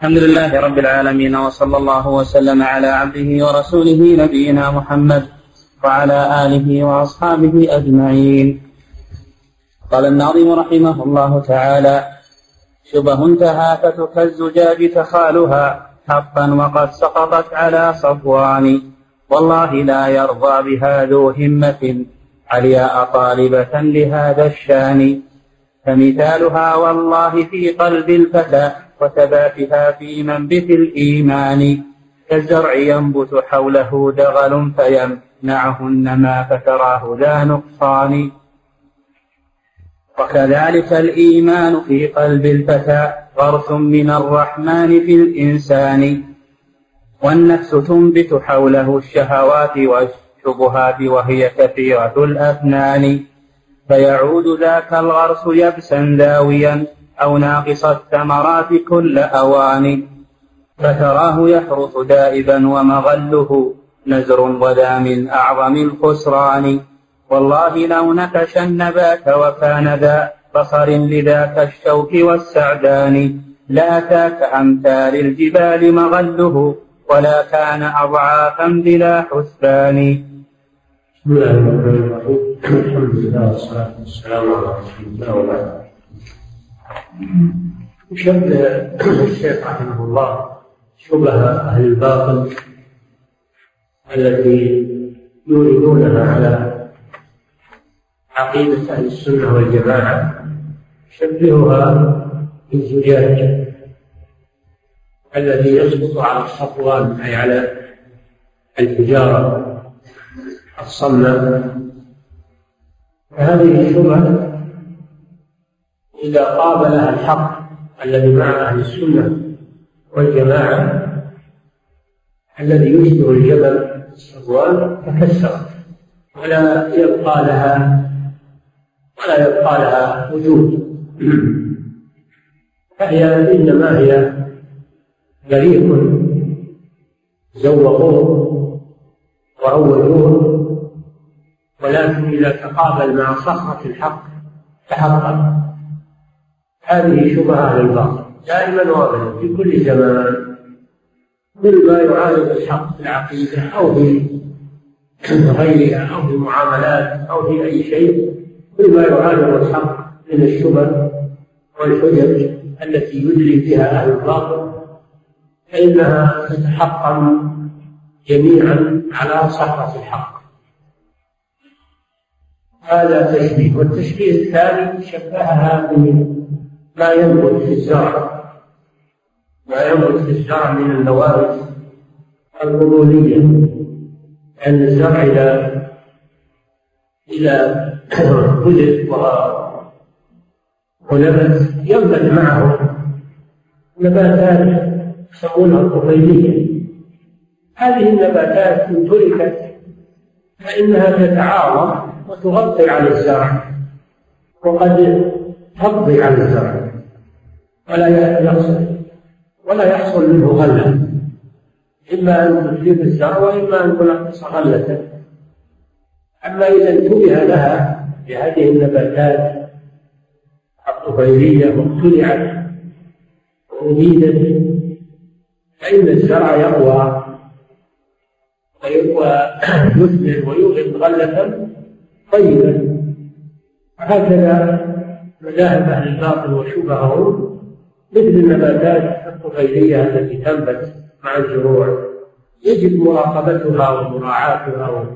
الحمد لله رب العالمين وصلى الله وسلم على عبده ورسوله نبينا محمد وعلى آله وأصحابه أجمعين. قال الناظم رحمه الله تعالى شبه تهافت كالزجاج تخالها حقا وقد سقطت على صفوان. والله لا يرضى بها ذو همة علياء طالبة لهذا الشأن. فمثالها والله في قلب الفتى وثباتها في منبت الإيمان كالزرع ينبت حوله دغل فيمنعه النما فتراه ذا نقصان. وكذلك الإيمان في قلب الفتى غرس من الرحمن في الإنسان. والنفس تنبت حوله الشهوات والشبهات وهي كثيرة الأفنان. فيعود ذاك الغرس يبسا داويا أو ناقص الثمرات كل أوان فتراه يحرث دائبا ومغله نزر وذا من أعظم الخسران. والله لو نكش النبات وكان ذا بصر لذاك الشوك والسعدان. لأتاك أمثال الجبال مغله ولا كان أضعافا بلا حسبان. بسم الله الرحمن الرحيم. الحمد لله والصلاة والسلام على رسول الله وبعد. شبه الشيخ رحمه الله شبه أهل الباطل التي يوردونها على عقيدة أهل السنة والجماعة شبهها بالزجاج الذي يسقط على الصفوان أي على الحجارة الصماء. فهذه الشبهة إذا قابلها الحق الذي مع أهل السنة والجماعة الذي يشبه الجبل الصفوان تكسرت ولا يبقى لها ولا يبقى لها وجود. فهي إنما هي فريق زوقوه وروجوه ولكن إذا تقابل مع صخرة الحق تحقق هذه شبهة أهل الباطل دائما وابدا في كل زمان كل ما يعارض الحق في العقيدة أو في غيرها أو في المعاملات أو في أي شيء كل ما يعارض الحق من الشبه والحجج التي يدلي بها أهل الباطل فإنها تتحقق جميعا على صحة الحق. هذا تشبيه والتشبيه الثاني شبهها بما ينبت في الزرع ما ينبت في الزرع من النوابت القبولية لأن الزرع إذا إذا بذل ونبت ينبت معه نباتات يسمونها الطفيلية. هذه النباتات إن تركت فإنها تتعاظم وتغطي على الزرع وقد تقضي على الزرع ولا يحصل ولا يحصل منه غلة. إما أن تجيب الزرع وإما أن تنقص غلة. أما إذا انتبه لها بهذه النباتات الطفيلية وابتلعت وأبيدت فإن الزرع يقوى ويثمر ويوغد غلة طيبة. هكذا مذاهب أهل الباطل وشبههم مثل النباتات الطفيلية التي تنبت مع الزروع. يجب مراقبتها ومراعاتها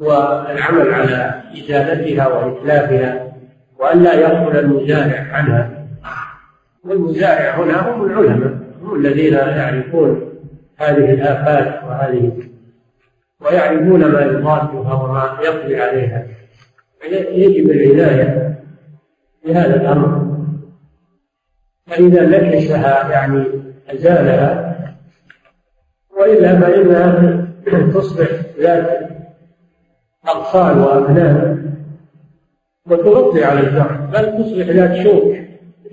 والعمل على إزالتها وإتلافها وأن لا يغفل المزارع عنها. والمزارع هنا هم العلماء هم الذين يعرفون هذه الآفات وهذه ويعرفون ما يضادها وما يقضي عليها. يجب العناية بهذا الأمر. فإذا نكشها يعني أزالها وإلا فإنها تصبح ذات أطفال وأبناء وتغطي على الزرع بل تصبح ذات شوك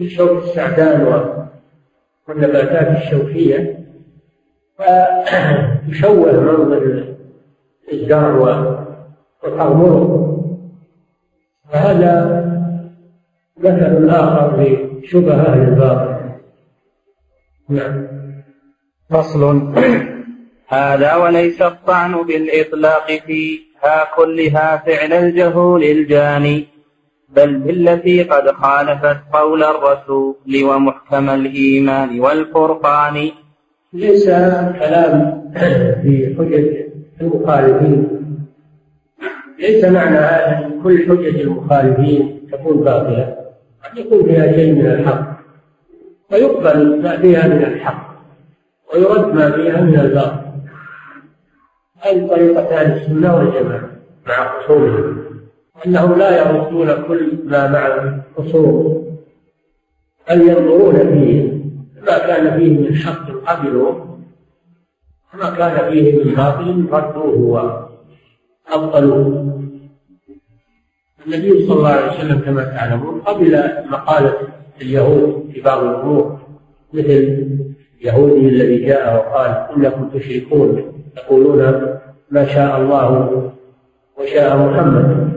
شوك السعدان والنباتات الشوكية فتشوه منظر الزرع وتغمره فهذا مثل آخر لشبه أهل الباطل نعم. فصل. هذا وليس الطعن بالإطلاق فيها كلها فعل الجهول الجاني بل بالتي قد خالفت قول الرسول ومحكم الإيمان والفرقان. ليس كلام في حجج المخالفين. ليس معنى هذا كل حجج المخالفين تكون باطلة. قد يكون فيها شيء من الحق ويقبل ما فيها من الحق ويرد ما فيها من الباطل. هذه طريقة أهل السنة والجماعة مع خصومهم أنهم لا يردون كل ما مع الخصوم بل ينظرون فيه ما كان فيه من حق قبلوه وما كان فيه من باطل ردوه وأبطلوه النبي صلى الله عليه وسلم كما تعلمون قبل مقالة اليهود في بعض الأمور مثل اليهودي الذي جاء وقال إنكم تشركون تقولون ما شاء الله وشاء محمد.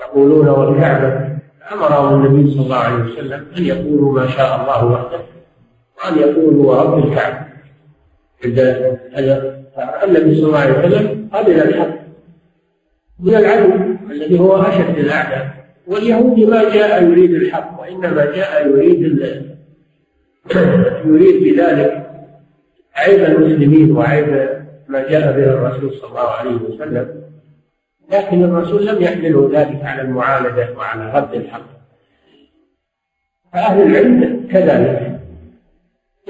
يقولون والكعبة. أمرهم النبي صلى الله عليه وسلم أن يقولوا ما شاء الله وحده وأن يقولوا ورب الكعبة. النبي صلى الله عليه وسلم قبل الحق. من العدو الذي هو أشد الأعداء. واليهودي ما جاء يريد الحق وإنما جاء يريد يريد بذلك عيب المسلمين وعيب ما جاء به الرسول صلى الله عليه وسلم. لكن الرسول لم يحمله ذلك على المعاندة وعلى رد الحق. فأهل العلم كذلك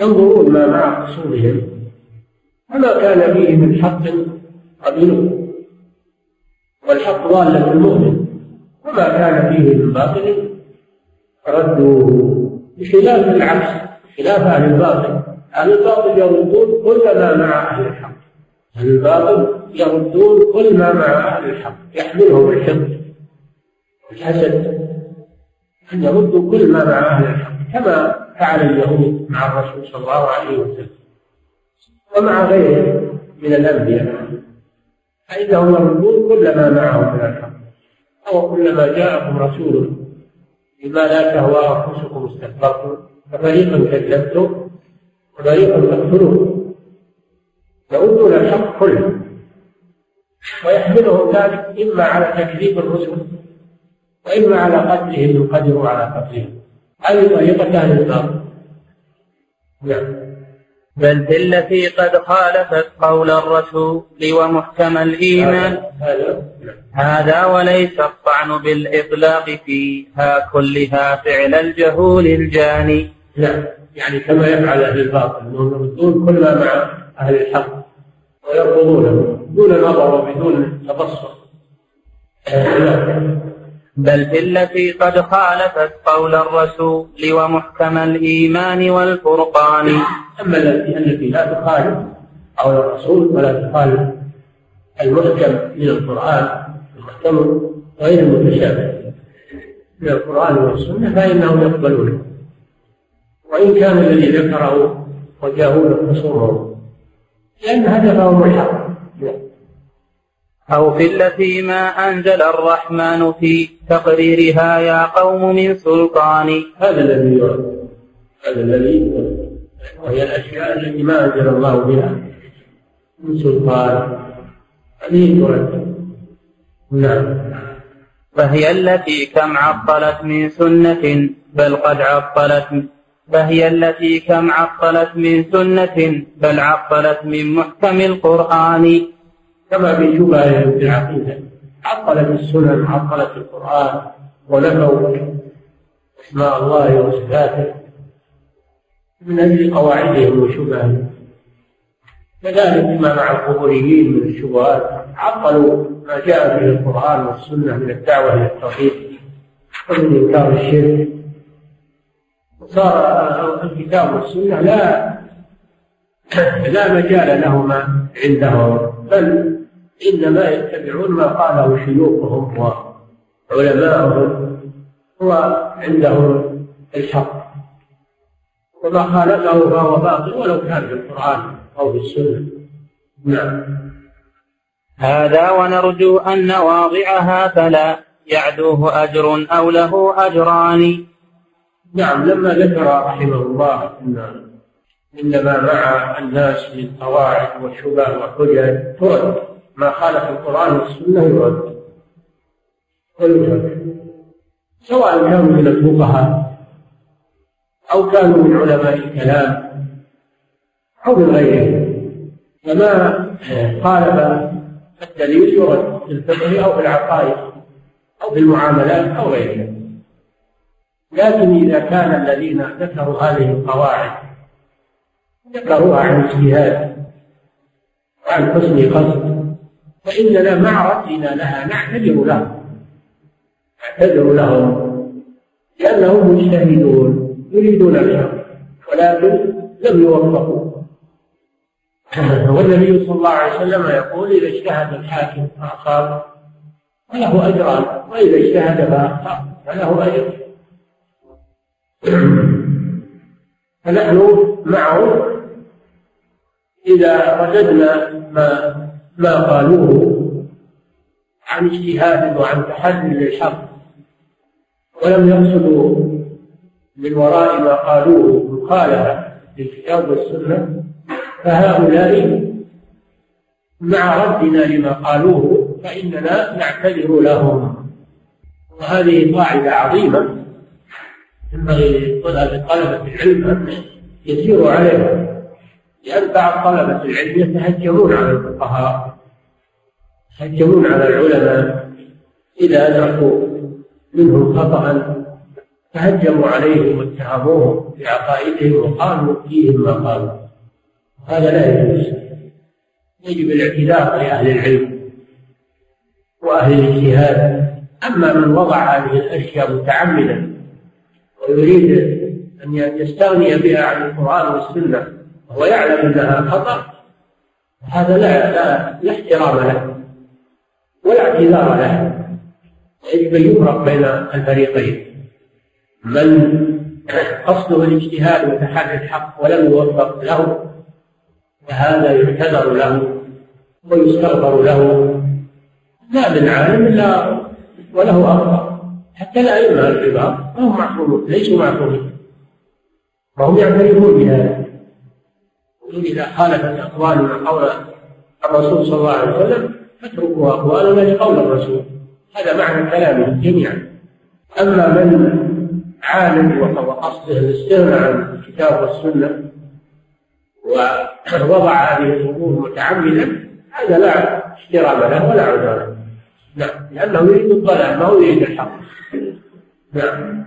ينظرون ما مع خصومهم وما كان فيه من حق قبلوه والحق ضالة المؤمن. وما كان فيه من باطل ردوه بخلاف العكس خلاف أهل الباطل. أهل الباطل يردون كل ما مع أهل الحق. أهل الباطل يردون كل ما مع أهل الحق. يحملهم الحقد والحسد. أن يردوا كل ما مع أهل الحق كما فعل اليهود مع الرسول صلى الله عليه وسلم. ومع غيره من الأنبياء. فإنهم يردون كل ما معهم من الحق أو كلما جاءكم رسول بما لا تهوى أنفسكم استكبرتم ففريقا كذبتم وفريقا تقتلون يردون الحق كله ويحملهم ذلك إما على تكذيب الرسل وإما على قتلهم من قدروا على قتلهم. هذه طريقة أهل الباطل نعم. بل بالتي قد خالفت قول الرسول ومحكم الإيمان. هذا, وليس الطعن بالإطلاق فيها كلها فعل الجهول الجاني. نعم يعني كما يفعل أهل الباطل أنهم يردون كل مع أهل الحق ويرفضونه دون نظر وبدون تبصر. بل بالتي قد خالفت قول الرسول ومحكم الإيمان والفرقان. أما التي التي لا تخالف قول الرسول ولا تخالف المحكم من القرآن المحكم غير المتشابه من القرآن والسنة فإنهم يقبلونه. وإن كان الذي ذكره وجاهون خصومه لأن هدفهم الحق. أو في التي ما أنزل الرحمن في تقريرها يا قوم من سلطان. هذا الذي يرد هذا الذي وهي الأشياء التي ما أنزل الله بها. من سلطان. هذه ترد نعم. فهي التي كم عطلت من سنة بل قد عطلت فهي التي كم عطلت من سنة بل عطلت من محكم القرآن. كما في شبهة في العقيدة عطلت السنن عطلت القرآن ونفوا أسماء الله وصفاته. من أجل قواعدهم وشبههم كذلك ما مع القبوريين من الشبهات عطلوا ما جاء به القرآن والسنة من الدعوة إلى التوحيد ومن إنكار الشرك. صار الكتاب والسنة لا لا مجال لهما عندهم. بل إنما يتبعون ما قاله شيوخهم وعلماؤهم هو عندهم الحق. وما خالفه فهو باطل ولو كان في القرآن أو في السنة. نعم. هذا ونرجو أن واضعها فلا يعدوه أجر أو له أجران. نعم لما ذكر رحمه الله أن إنما مع الناس من قواعد وشبه وحجج. ترد ما خالف القرآن والسنة يرد ويترك سواء كانوا من الفقهاء أو كانوا من علماء الكلام أو من غيرهم. فما خالف الدليل يرد في الفقه أو في العقائد أو في المعاملات أو غيرها. لكن إذا كان الذين ذكروا هذه القواعد ذكروها عن اجتهاد وعن حسن قصد فإننا مع ردنا لها نعتذر لهم نعتذر لهم لأنهم مجتهدون يريدون الحق ولكن لم يوفقوا. والنبي صلى الله عليه وسلم يقول إذا اجتهد الحاكم فأصاب فله أجران وإذا اجتهد فأخطأ فله أجر. فنحن معه إذا وجدنا ما ما قالوه عن اجتهاد وعن تحدي للحق ولم يقصدوا من وراء ما قالوه مخالفة للكتاب والسنة فهؤلاء مع ردنا لما قالوه فإننا نعتذر لهم. وهذه قاعدة عظيمة ينبغي لطلبة العلم أن يسيروا عليها. لأن بعض طلبة العلم يتهجمون على الفقهاء يتهجمون على العلماء إذا أدركوا منهم خطأ تهجموا عليهم واتهموهم بعقائدهم وقالوا فيهم ما قالوا. هذا لا يجوز. يجب الاعتذار لأهل العلم وأهل الاجتهاد أما من وضع هذه الأشياء متعمدا ويريد أن يستغني بها عن القرآن والسنة وهو يعلم أنها خطأ هذا لا لا, لا احترام له ولا اعتذار له. يجب أن يفرق بين الفريقين. من قصده الاجتهاد وتحري الحق ولم يوفق له فهذا يعتذر له ويستغفر له. لا من عالم إلا وله اخطاء حتى الائمه الكبار ما هم معصومون ليسوا معصومين. وهم يعترفون بهذا. إذا خالفت أقوالنا قول الرسول صلى الله عليه وسلم فاتركوا أقوالنا لقول الرسول. هذا معنى كلامهم جميعا. أما من عالم وقصده الاستغناء عن الكتاب والسنة ووضع هذه الأمور متعمدا هذا لا احترام له ولا عذر نعم لأنه يريد الضلال ما هو يريد الحق. نعم.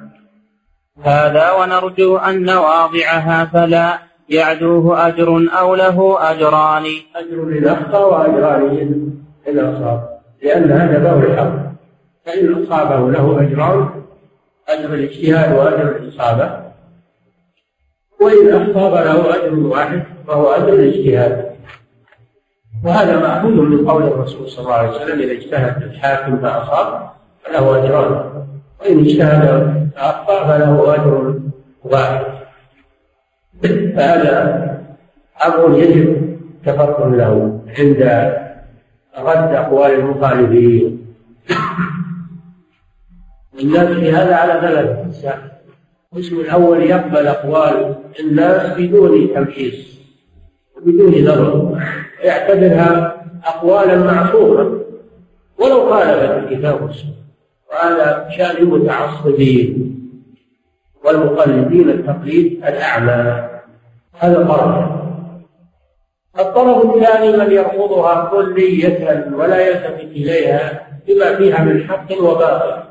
هذا ونرجو أن واضعها فلا يعدوه أجر أو له أجران. أجر للأخطأ وأجران للأصاب لأن هذا له الحق. فإن أصابه له أجران أجر الاجتهاد وأجر الإصابة. وإن أصاب له أجر واحد فهو أجر الاجتهاد. وهذا مأخوذ من قول الرسول صلى الله عليه وسلم إذا اجتهد الحاكم فأصاب فله أجران. وإن اجتهد فأخطأ فله أجر واحد. فهذا أمر يجب التفطن له عند رد أقوال المخالفين. الناس في هذا على ثلاث أقسام القسم الأول يقبل أقوال الناس بدون تمحيص بدون نظر يعتبرها أقوالا معصومة. ولو خالفت الكتاب والسنة. وهذا شأن المتعصبين والمقلدين التقليد الأعمى. هذا طرف الطرف الثاني من يرفضها كلية ولا يلتفت إليها بما فيها من حق وباطل.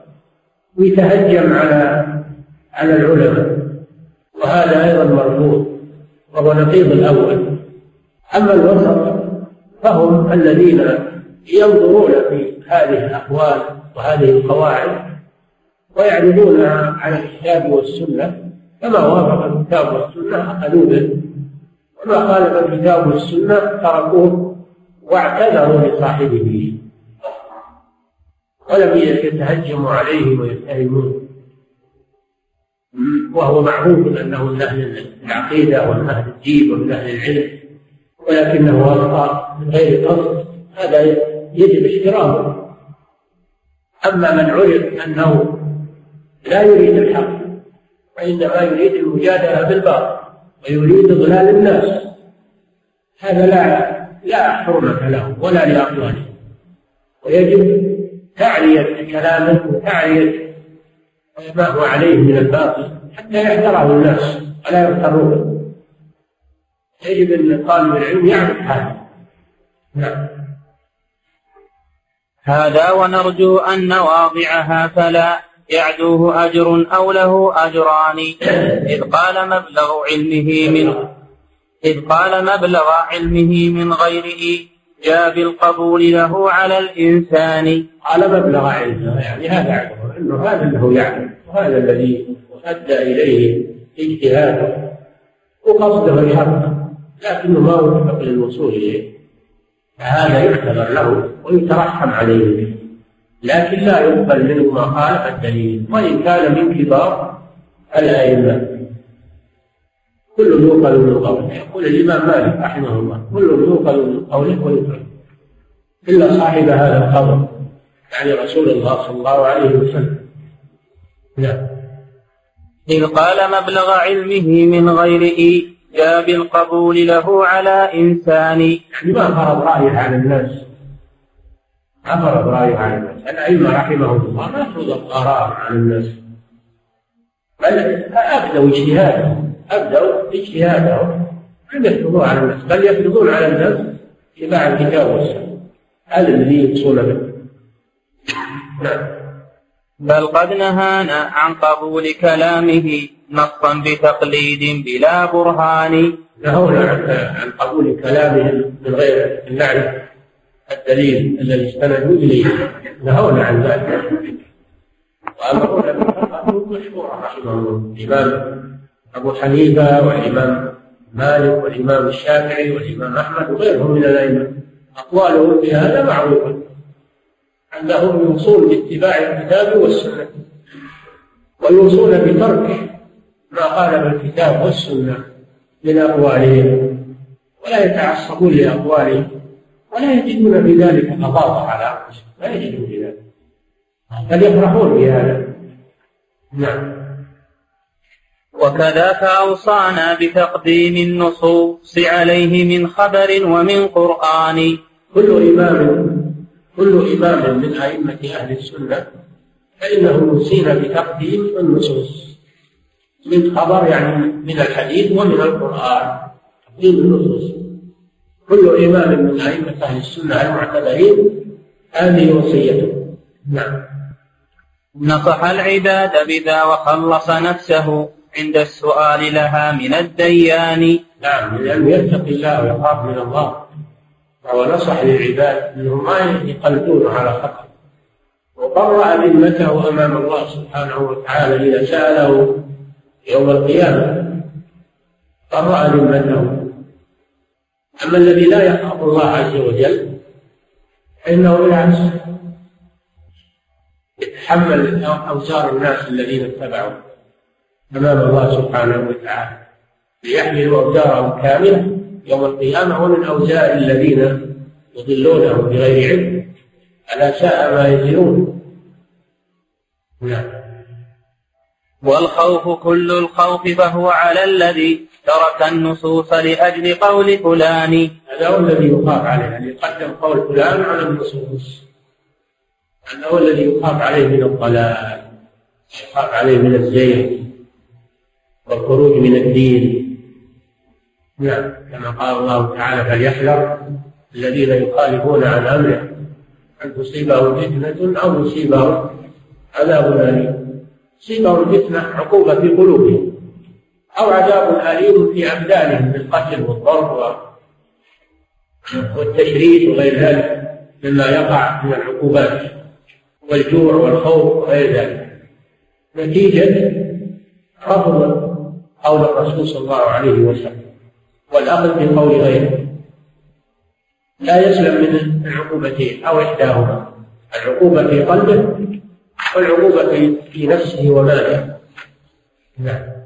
ويتهجم على على العلماء. وهذا أيضا مرفوض. وهو نقيض الأول. أما الوسط فهم الذين ينظرون في هذه الأقوال وهذه القواعد ويعرضونها على الكتاب والسنة فما وافق الكتاب والسنة أخذوا به وما خالف الكتاب والسنة تركوه واعتذروا لصاحبه. ولم يتهجموا عليه ويتهمون وهو معروف أنه من أهل العقيدة ومن أهل الدين ومن أهل العلم ولكنه اخطا من غير قصد. هذا يجب احترامه. أما من عرف أنه لا يريد الحق وإنما يريد المجادلة بالباطل ويريد إضلال الناس. هذا لا لا حرمة له ولا لأقواله ويجب تعلية كلامه وتعلية ما هو عليه من الباطل حتى يحذره الناس ولا يغترون يجب أن طالب العلم يعرف هذا. نعم. هذا ونرجو أن واضعها فلا يعدوه أجر أو له أجران. إذ قال مبلغ علمه من إذ قال مبلغ علمه من غيره جاء بالقبول له على الإنسان. قال مبلغ علمه يعني هذا أنه هذا اللي يعلم وهذا الذي أدى إليه اجتهاده وقصده الحق لكنه ما وفق للوصول إليه فهذا يعتبر له ويترحم عليه. لكن لا يقبل منه ما خالف الدليل. وإن كان من كبار الأئمة. كل يوقل من قوله يقول الإمام مالك رحمه الله كل يوقل من قوله ويترك إلا صاحب هذا القبر يعني رسول الله صلى الله عليه وسلم. نعم. إذ قال مبلغ علمه من غير جاء بالقبول له على إنسان. يعني ما فرض رأيه على الناس. فرض رأيه على الناس الأئمة رحمهم الله ما فرض الآراء على الناس. بل أبدوا اجتهادهم. أبدوا اجتهادهم. لم يفرضوه على الناس. بل يفرضون على الناس اتباع الكتاب والسنة. هذا الذي يقصون به. نعم. بل قد نهانا عن قبول كلامه نصا بتقليد بلا برهان. نهونا عن قبول كلامه من غير ان نعرف الدليل الذي استندوا إليه نهونا عن ذلك. وامرنا بالفقه مشهوره رحمه الله. الإمام أبو حنيفة والإمام مالك والإمام الشافعي والإمام أحمد وغيرهم من الأئمة أقوالهم في هذا معروفة أنهم يوصون باتباع الكتاب والسنة ويوصون بترك ما خالف الكتاب والسنة من أقوالهم ولا يتعصبون لأقوالهم. ولا يجدون في ذلك غضاضة على أنفسهم. لا يجدون في ذلك. بل يفرحون بهذا نعم. وكذاك أوصانا بتقديم النصوص عليه من خبر ومن قرآن. كل إمام كل إمام من أئمة أهل السنة فإنه يوصينا بتقديم النصوص. من خبر يعني من الحديث ومن القرآن. تقديم النصوص. كل إمام من أئمة أهل السنة المعتبرين هذه وصيته. نعم. نصح العباد بذا وخلص نفسه عند السؤال لها من الديان. نعم لأنه يتقي الله ويخاف من الله. وهو نصح للعباد انهم ما يقلدون على خطأ وبرأ ذمته أمام الله سبحانه وتعالى إذا سأله يوم القيامة برأ ذمته أما الذي لا يخاف الله عز وجل فإنه بالعكس يتحمل اوزار الناس الذين اتبعوا أمام الله سبحانه وتعالى ليحملوا اوزارهم كاملة يوم القيامة ومن أوزار الذين يضلونهم بغير علم ألا ساء ما يزرون. نعم. والخوف كل الخوف فهو على الذي ترك النصوص لأجل قول فلان. هذا هو الذي يخاف عليه يعني يقدم قول فلان على النصوص. هذا هو الذي يخاف عليه من الضلال يخاف عليه من الزيغ والخروج من الدين. نعم كما قال الله تعالى فليحذر الذين يخالفون عن أمره أن تصيبهم فتنة أو يصيبهم عذاب أليم. تصيبهم فتنة عقوبة في قلوبهم. أو عذاب أليم في أبدانهم بالقتل والضرب والتشريد وغير ذلك مما يقع من العقوبات والجوع والخوف وغير ذلك. نتيجة رفض قول الرسول صلى الله عليه وسلم والأخذ بقول غيره. لا يسلم من العقوبتين أو إحداهما العقوبة في قلبه والعقوبة في نفسه وماله. نعم.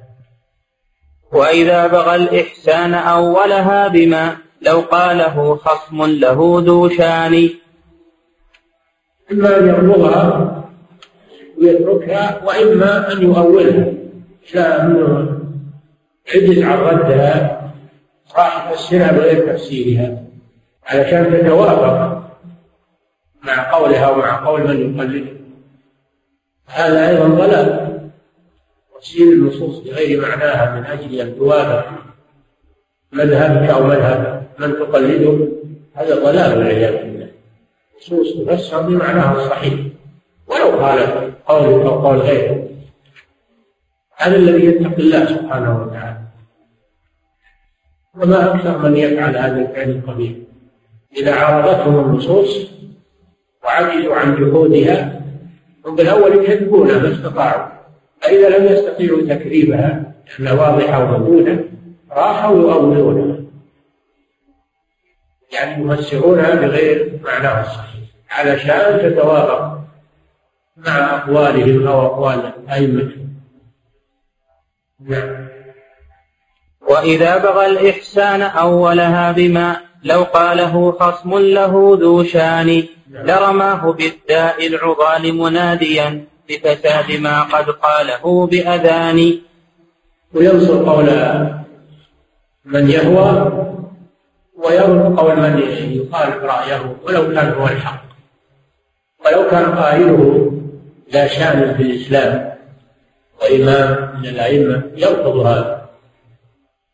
وإذا بغى الإحسان أولها بما لو قاله خصم له ذو شان. إما أن يبلغها ويتركها وإما أن يؤولها. شاء عجز عن ردها راح يفسرها بغير تفسيرها. علشان تتوافق مع قولها ومع قول من يقلده هذا أيضا ضلال. تفسير النصوص بغير معناها من أجل أن توافق مذهبك أو مذهب من تقلده هذا ضلال والعياذ بالله. نصوص تفسر بمعناها الصحيح. ولو قال قول أو قول غيره. هذا الذي يتقي الله سبحانه وتعالى. وما أكثر من يفعل هذا الفعل القبيح. إذا عارضتهم النصوص وعجزوا عن جهودها هم بالأول يكذبونها ما استطاعوا. فإذا لم يستطيعوا تكذيبها لأنها واضحة وموجودة راحوا يؤولونها. يعني يفسرونها بغير معناها الصحيح علشان تتوافق مع أقوالهم أو أقوال أئمتهم نعم. وإذا بغى الإحسان أولها بما لو قاله خصم له ذو شان لرماه بالداء العضال مناديا. بفساد ما قد قاله بأذان. وينصر قول من يهوى ويرد قول من يخالف رأيه ولو كان هو الحق. ولو كان قائله لا شأن في الإسلام وإمام من الأئمة يرفض هذا.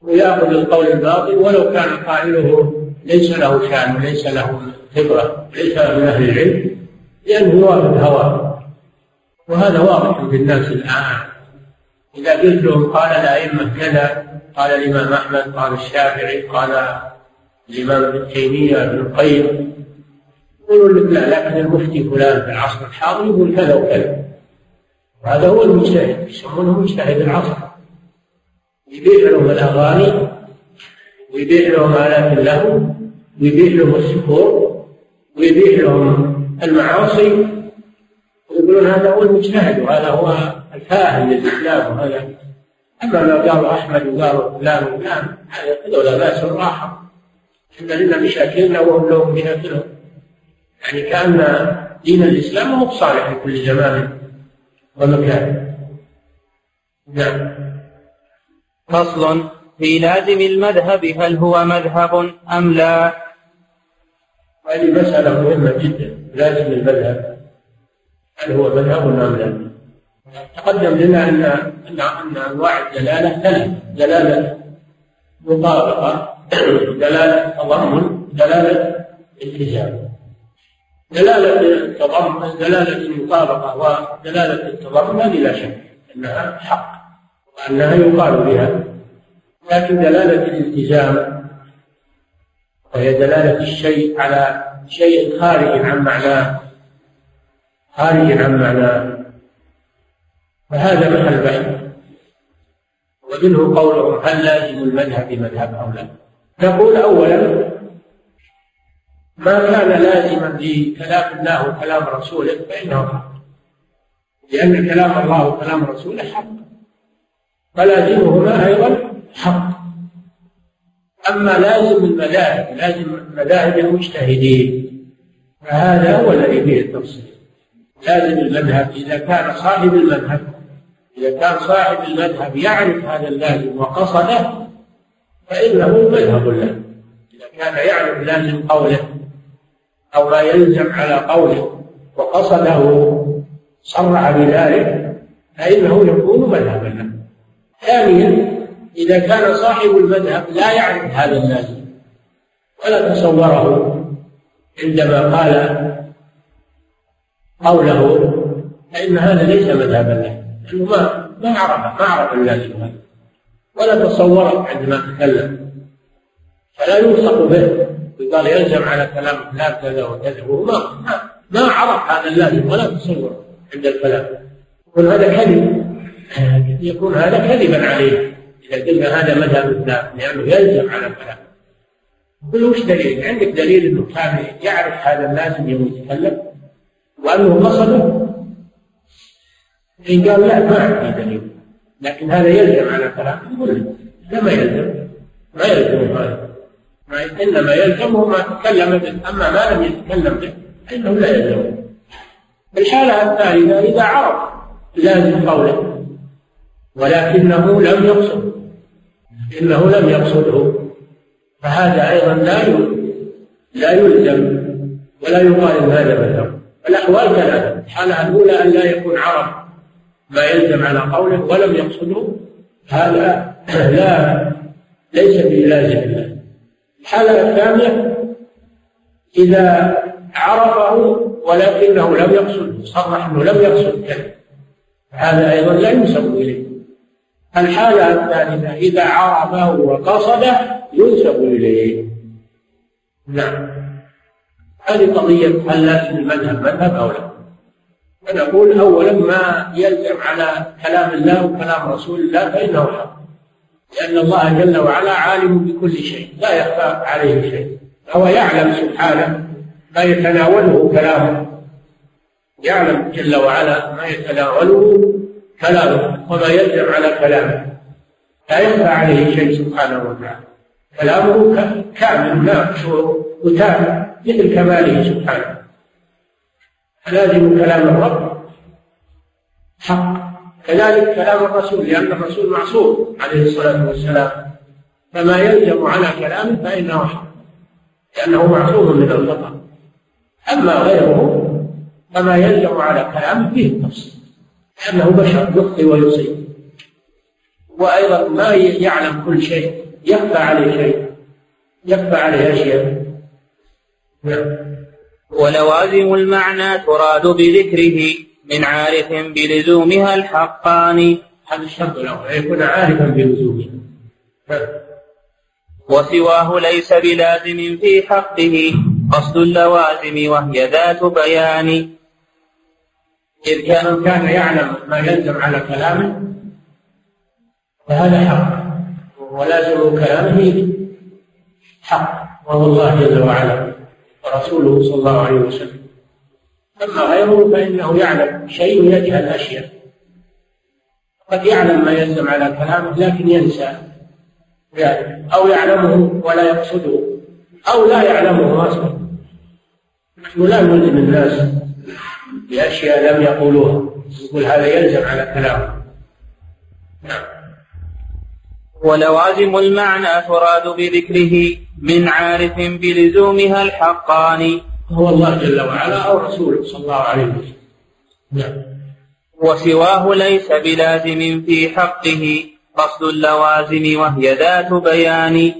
ويأخذ القول الباطل ولو كان قائله ليس له شأن وليس له خبرة ليس من أهل العلم لأنه يوافق هواه. وهذا واضح في الناس الآن. إذا قلت لهم قال الأئمة كذا قال الإمام أحمد قال الشافعي قال الإمام ابن تيمية ابن القيم يقولون لك لا لكن المفتي فلان في العصر الحاضر يقول كذا وكذا. وهذا هو المجتهد يسمونه مجتهد العصر. يبيع لهم الأغاني ويبيع لهم آلات اللهو ويبيع لهم السحور ويبيع لهم المعاصي. ويقولون هذا هو المجتهد وهذا هو الفاهم للإسلام وهذا. أما ما قالوا أحمد وقالوا فلان وفلان هذول ناس راحة إن لنا مشاكلنا وهم لهم مشاكلهم. يعني كأن دين الإسلام هو صالح في كل زمان ومكان. نعم. فصل. في لازم المذهب هل هو مذهب أم لا؟ هذه مسألة مهمة جدا. لازم المذهب. هل هو مذهب أم لا تقدم لنا أن أن أن أنواع الدلالة ثلاث دلالة مطابقة. دلالة تضمن. دلالة التزام دلالة التضمن دلالة المطابقة ودلالة التضمن هذه لا شك أنها حق وأنها يقال بها. لكن دلالة الالتزام وهي دلالة الشيء على شيء خارج عن معناه خارج عن معناه. فهذا محل بحث ومنه قولهم هل لازم المذهب مذهب أو لا. نقول أولا ما كان لازما لكلام الله وكلام رسوله فإنه حق. لأن كلام الله وكلام رسوله حق. فلازمهما أيضا حق. أما لازم المذاهب لازم مذاهب المجتهدين فهذا هو الذي فيه التفصيل. لازم المذهب إذا كان صاحب المذهب إذا كان صاحب المذهب يعرف هذا اللازم وقصده فإنه مذهب له. إذا كان يعرف لازم قوله أو ما يلزم على قوله وقصده صرع بذلك فإنه يكون مذهبا له. ثانيا إذا كان صاحب المذهب لا يعرف هذا اللازم ولا تصوره عندما قال قوله فإن هذا ليس مذهبا له لأنه ما ما عرف ما عرف اللازم هذا. ولا تصوره عندما تكلم. فلا يوثق به. وقال يلزم على كلام فلان كذا وكذا. وهو ما ما عرف هذا اللازم ولا تصور عند الكلام. يكون هذا كذب. يكون هذا كذبا عليه. إذا قلنا هذا مذهب فلان لأنه يلزم على كلام قل وش دليل؟ عندك دليل إنه كان يعرف هذا اللازم يوم يتكلم؟ وأنه قصده إن قال لا ما عندي دليل. لكن هذا يلزم على كلام يقول لا ما يلزم. ما يلزم هذا إنما يلزمه ما تكلم به. أما ما لم يتكلم به فإنه لا يلزمه الحالة الثالثة إذا عرف لازم قوله. ولكنه لم يقصد. إنه لم يقصده. فهذا أيضا لا لا يلزم. ولا يقال هذا مذهب. الأحوال ثلاثة الحالة الأولى أن لا يكون عرف ما يلزم على قوله ولم يقصده هذا لا ليس بلازم الله الحالة الثانية إذا عرفه ولكنه لم يقصد صرح أنه لم يقصد كذا. هذا أيضا لا ينسب إليه. الحالة الثالثة إذا عرفه وقصده ينسب إليه. نعم. هذه قضية هل لازم المذهب مذهب أو لا؟ فنقول أولا ما يلزم على كلام الله وكلام رسول الله فإنه حق. لأن الله جل وعلا عالم بكل شيء لا يخفى عليه شيء. هو يعلم سبحانه ما يتناوله كلامه. يعلم جل وعلا ما يتناوله كلامه وما يلزم على كلامه. لا يخفى عليه شيء سبحانه وتعالى. كلامه كامل ناقص وتام. مثل كماله سبحانه. لازم كلام الرب حق. كذلك كلام الرسول لأن الرسول معصوم عليه الصلاة والسلام. فما يلزم على كلامه فإنه حق لأنه معصوم من الخطأ. أما غيره فما يلزم على كلامه فيه التفصيل لأنه بشر يخطئ ويصيب. وأيضا ما يعلم كل شيء يخفى عليه شيء يخفى عليه أشياء. ولوازم المعنى تراد بذكره من عارف بلزومها الحقان. هذا الشرط الأول يكون عارفا بلزومها وسواه ليس بلازم في حقه قصد اللوازم وهي ذات بيان. إذ كان كان يعلم ما يلزم على كلامه فهذا حق. ولازم كلامه حق. وهو الله جل وعلا. ورسوله صلى الله عليه وسلم. أما غيره فإنه يعلم شيء يجهل أشياء قد يعلم ما يلزم على كلامه لكن ينسى. أو يعلمه ولا يقصده. أو لا يعلمه أصلا. نحن لا نلزم الناس بأشياء لم يقولوها. يقول هذا يلزم على كلامه. نعم. ولوازم المعنى تراد بذكره. من عارف بلزومها الحقان. هو الله جل وعلا أو رسوله صلى الله عليه وسلم. نعم. وسواه ليس بلازم في حقه قصد اللوازم وهي ذات بيان.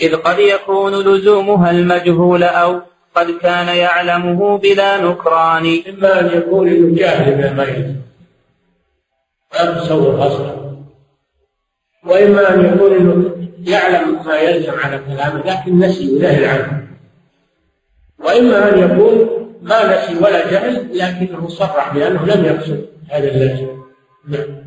إذ قد يكون لزومها المجهول أو قد كان يعلمه بلا نكران. إما أن يكون إنه جاهل بما يلزم لا تصور أصلا وإما أن يكون يعلم ما يلزم على كلامه لكن نسي وجهل عنه. وإما أن يكون ما نسي ولا جهل لكنه صرح بأنه لم يقصد هذا اللازم نعم.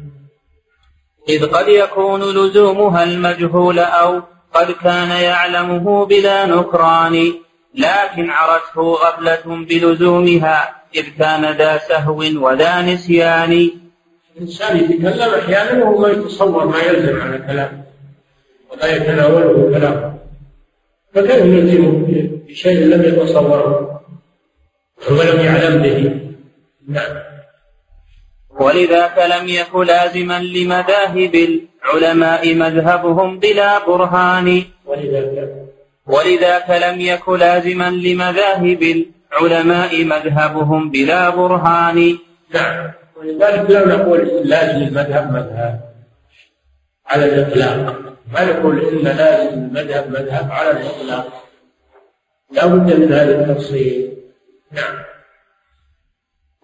إذ قد يكون لزومها المجهول أو قد كان يعلمه بلا نكران لكن عرته غفلة بلزومها إذ كان ذا سهو وذا نسيان. الإنسان يتكلم أحيانا وهو ما يتصور ما يلزم على كلامه. ولا يتناوله كلامه فكيف يلزمه بشيء لم يتصوره؟ ولم يعلم به. نعم. ولذاك لم يك لازما لمذاهب العلماء مذهبهم بلا برهان. ولذاك. ولذاك لم يك لازما لمذاهب العلماء مذهبهم بلا برهان. نعم. ولذلك لا نقول لازم المذهب مذهب على الإطلاق. ما نقول إن لازم المذهب مذهب على الإطلاق. لا بد من هذا التفصيل. نعم.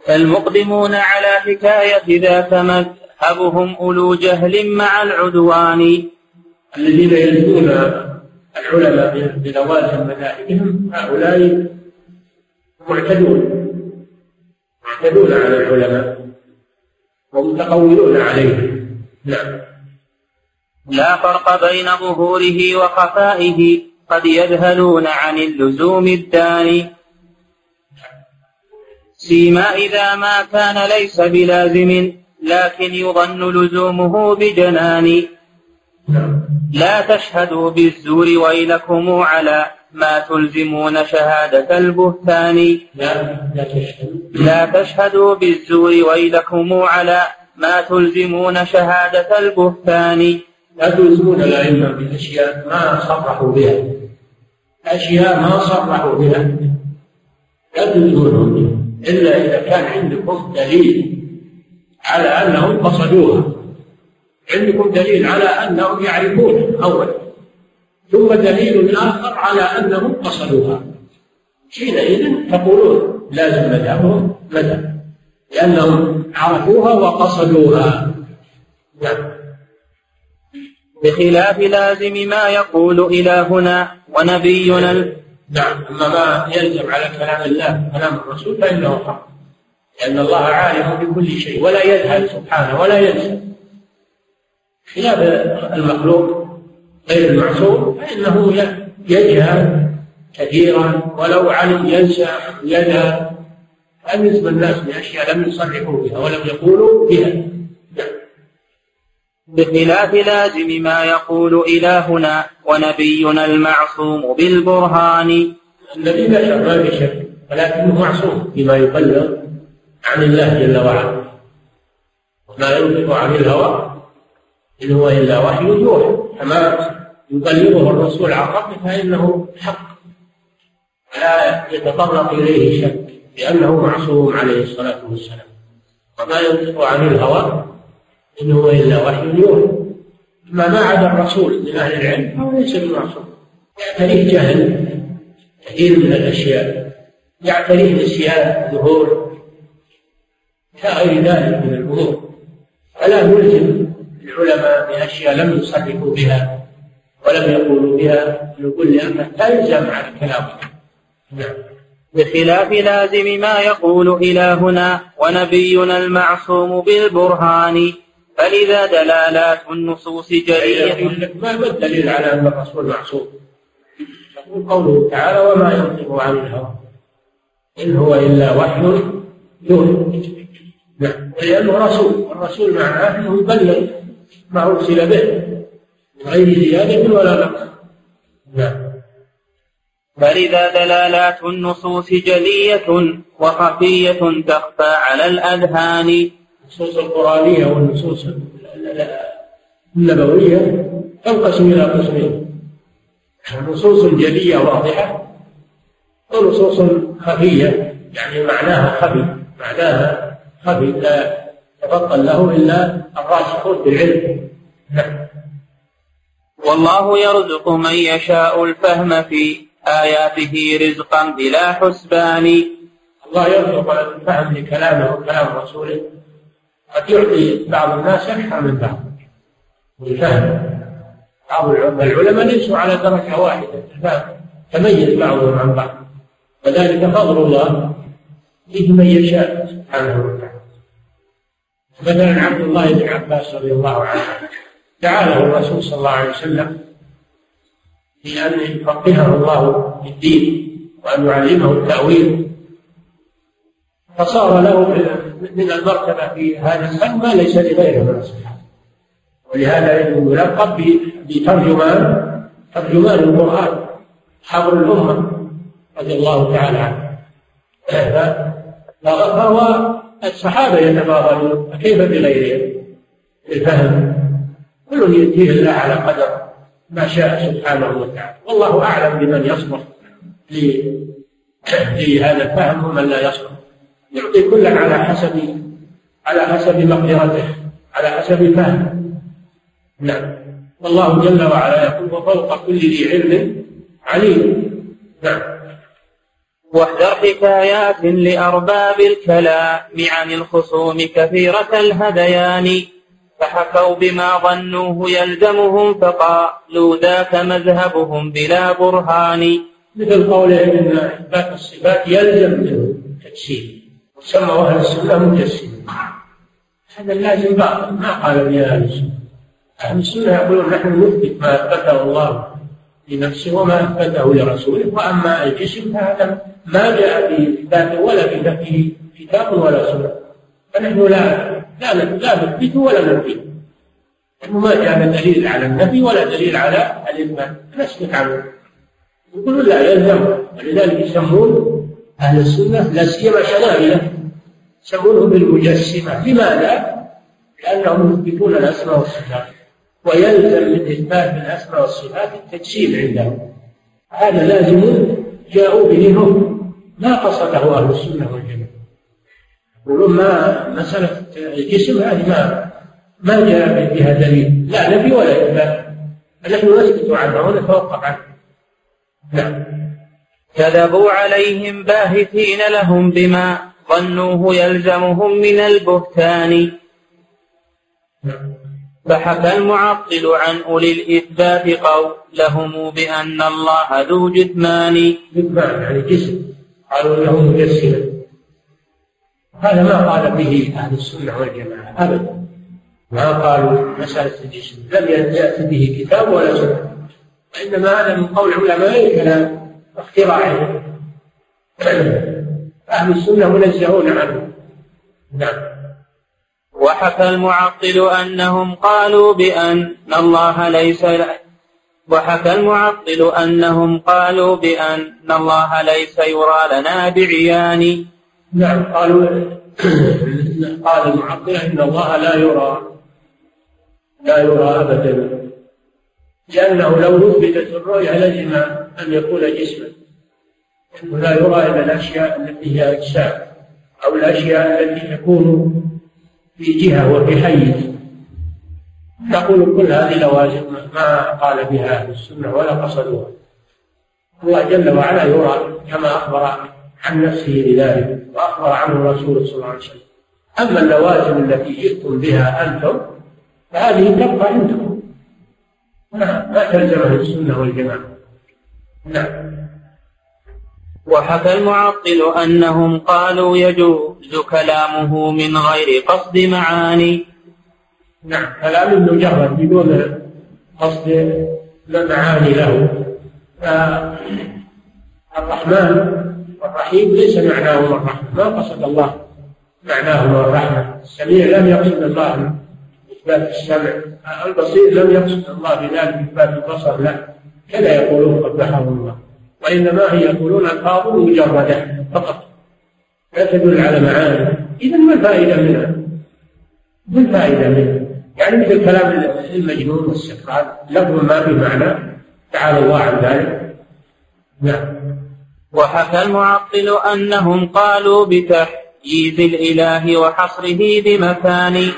فالمقدمون على حكاية ذاك مذهبهم أولو جهل مع العدوان. الذين يلزمون العلماء بلوازم مذاهبهم هؤلاء معتدون. معتدون على العلماء ومتقولون عليهم. نعم. لا فرق بين ظهوره وخفائه قد يذهلون عن اللزوم الداني. سيما إذا ما كان ليس بلازم لكن يظن لزومه بجنان. لا تشهدوا بالزور ويلكم على ما تلزمون شهادة البهتان. لا تشهدوا لا تشهدوا بالزور ويلكم على ما تلزمون شهادة البهتان. لا تلزمون الأئمة بأشياء ما صرحوا بها. أشياء ما صرحوا بها. لا تلزمونهم بها إلا إذا كان عندكم دليل على أنهم قصدوها. عندكم دليل على أنهم يعرفون أولا. ثم دليل آخر على أنهم قصدوها. حينئذ تقولون لازم مذهبهم مذهب. لأنهم عرفوها وقصدوها. نعم. بخلاف لازم ما يقول إلهنا ونبينا. نعم أما ما يلزم على كلام الله كلام الرسول فإنه حق. لأن الله عالم بكل شيء ولا يجهل سبحانه ولا ينسى. خلاف المخلوق غير المعصوم فإنه يجهل كثيرا ولو علم ينسى يجهل أمزم الناس بأشياء لم يصرحوا بها ولم يقولوا بها. بخلاف لازم ما يقول إلهنا ونبينا المعصوم بالبرهان. النبي بشر ما في شك ولكنه معصوم بما يبلغ عن الله جل وعلا. وما ينطق عن الهوى إن هو إلا وحي يوحى. كما يبلغه الرسول عن ربه فإنه حق. لا يتطرق إليه شك لأنه معصوم عليه الصلاة والسلام. وما ينطق عن الهوى إن هو إلا وحي يوحى أما ما عدا الرسول من أهل العلم. فهو ليس بمعصوم يعتريه جهل كثير من الأشياء. يعتريه نسيان ظهور كغير ذلك من الأمور. فلا نلزم العلماء بأشياء لم يصرفوا بها ولم يقولوا بها. نقول لأنه لا يلزم على الكلام. نعم. بخلاف لازم ما يقول إلهنا ونبينا المعصوم بالبرهان. فلذا دلالات النصوص جلية ما الدليل على أن الرسول معصوم؟ يقول قوله تعالى وما ينطق عن الهوى إن هو إلا وحي يوحى نعم. لأنه رسول والرسول معناه أنه يبلغ ما أرسل به من غير زيادة ولا نقص. نعم. فلذا دلالات النصوص جلية وخفية تخفى على الأذهان. النصوص القرآنية والنصوص النبوية تنقسم إلى قسمين. نصوص جلية واضحة ونصوص خفية يعني معناها خفي معناها خفي لا يتبطل له إلا الراسخون في العلم. نعم. والله يرزق من يشاء الفهم في آياته رزقا بلا حسبان. الله يرزق الفهم لكلامه وكلام رسوله. قد يعطي بعض الناس أكثر من بعض. الفهم بعض العلماء ليسوا على درجة واحدة. الفهم تميز بعضهم عن بعض. وذلك فضل الله. فيه من يشاء سبحانه وتعالى. مثلا عبد الله بن عباس رضي الله عنه. دعا الرسول صلى الله عليه وسلم في أن يفقهه الله في الدين وأن يعلمه التأويل. فصار له من المرتبة في هذا الفن ما ليس لغيره من الصحابة ولهذا يلقب بترجمان ترجمان القرآن حبر الأمة رضي الله تعالى عنه. فهو الصحابة يتفاضلون فكيف بغيرهم؟ في الفهم كل يأتيه الله على قدر ما شاء سبحانه وتعالى. والله أعلم بمن يصلح لهذا الفهم ومن لا يصلح يعطي كلا على حسب على حسب مقدرته على حسب فهمه. نعم. والله جل وعلا يقول وفوق كل ذي علم عليم. نعم. واحذر حكايات لأرباب الكلام عن الخصوم كثيرة الهذيان فحكوا بما ظنوه يلزمهم فقالوا ذاك مذهبهم بلا برهان. مثل قولهم إن إثبات الصفات يلزم منه التجسيم وسموا أهل السنة مجسمين. هذا اللازم باطل ما قال به أهل السنة. أهل السنة يقولون نحن نثبت ما أثبته الله لنفسه وما أثبته لرسوله وأما الجسم فهذا ما جاء في اثباته ولا في كتاب ولا سنة. فنحن لا لا لا نثبته ولا ننفيه لأنه ما جاء دليل على النفي ولا دليل على الإثبات. نسكت عنه يقولون لا يلزم ولذلك يسمون أهل السنة لا سيما شنائله يسمونهم بالمجسمة. لماذا؟ لأنهم يثبتون الأسماء والصفات ويلزم من إثبات الأسماء والصفات التجسيم عندهم. هذا لازم جاءوا به هم ما قصده أهل السنة والجماعة. يقولون ما مسألة الجسم هذه ما ما جاء بها دليل. لا نبي ولا إثبات نحن نسكت عنها ونتوقف عنها نعم. كذبوا عليهم باهتين لهم بما ظنوه يلزمهم من البهتان. فحكى المعطل عن أولي الإثبات قولهم بأن الله ذو جثمان. جثمان يعني جسم قالوا له مجسما هذا ما قال به أهل السنة والجماعة أبدا. ما قالوا مسألة الجسم. لم يأتي به كتاب ولا سنة. وإنما هذا من قول علماء كلام اختراعهم أهل السنة منزهون عنه. نعم. وحكى المعطل أنهم قالوا بأن الله ليس وحكى المعطل أنهم قالوا بأن الله ليس يرى لنا بعيان. نعم قالوا قال المعطل أن الله لا يرى لا يرى أبدا. لأنه لو نثبتت الرؤيا لزم أن يكون جسما. لا يرى إلا الأشياء التي هي أجسام أو الأشياء التي تكون في جهة وفي حيز. نقول كل هذه لوازم ما قال بها أهل السنة ولا قصدوها. الله جل وعلا يرى كما أخبر عن نفسه بذلك وأخبر عنه الرسول صلى الله عليه وسلم. أما اللوازم التي جئتم بها أنتم فهذه تبقى عندكم. ما تلزم أهل السنة والجماعة. نعم وحكى المعطل أنهم قالوا يجوز كلامه من غير قصد معاني. نعم كلام مجرد بدون قصد معاني له. الرحمن والرحيم ليس معناهما الرحمة ما قصد الله معناهما الرحمة. السميع لم يقصد الله إثبات السمع البصير لم يقصد الله بذلك إثبات البصر لا كذا يقولون قبحهم الله. وإنما هي يقولون ألفاظ مجردة فقط. لا تدل على معاني. إذا ما الفائدة منها؟ ما الفائدة منها؟ يعني مثل كلام المجنون والسكران لفظ ما في معنى. تعالى الله عن ذلك. نعم. وحكى المعطل أنهم قالوا بتحييز الإله وحصره بمكان.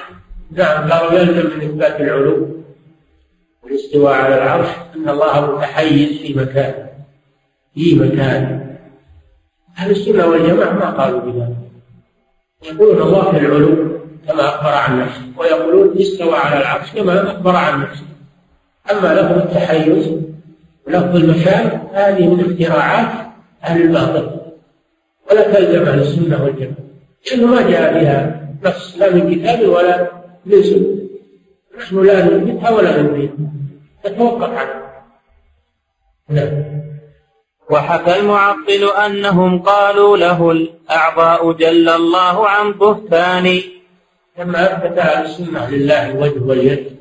نعم قالوا يلزم من إثبات العلو. والاستواء على العرش أن الله متحيز في مكان في مكان. أهل السنة والجماعة ما قالوا بذلك. يقولون الله في العلو كما أخبر عن نفسه ويقولون استوى على العرش كما أخبر عن نفسه. أما لفظ التحيز ولفظ المكان هذه من اختراعات أهل الباطل. ولا تلزم أهل السنة والجماعة. لأنه ما جاء بها نص لا من كتاب ولا من سنة. نحن لا نثبتها ولا ننفيها نتوقف عنها نعم. وحكى المعطل أنهم قالوا له الأعضاء جل الله عن بهتان. لما أثبت أهل السنة لله الوجه واليد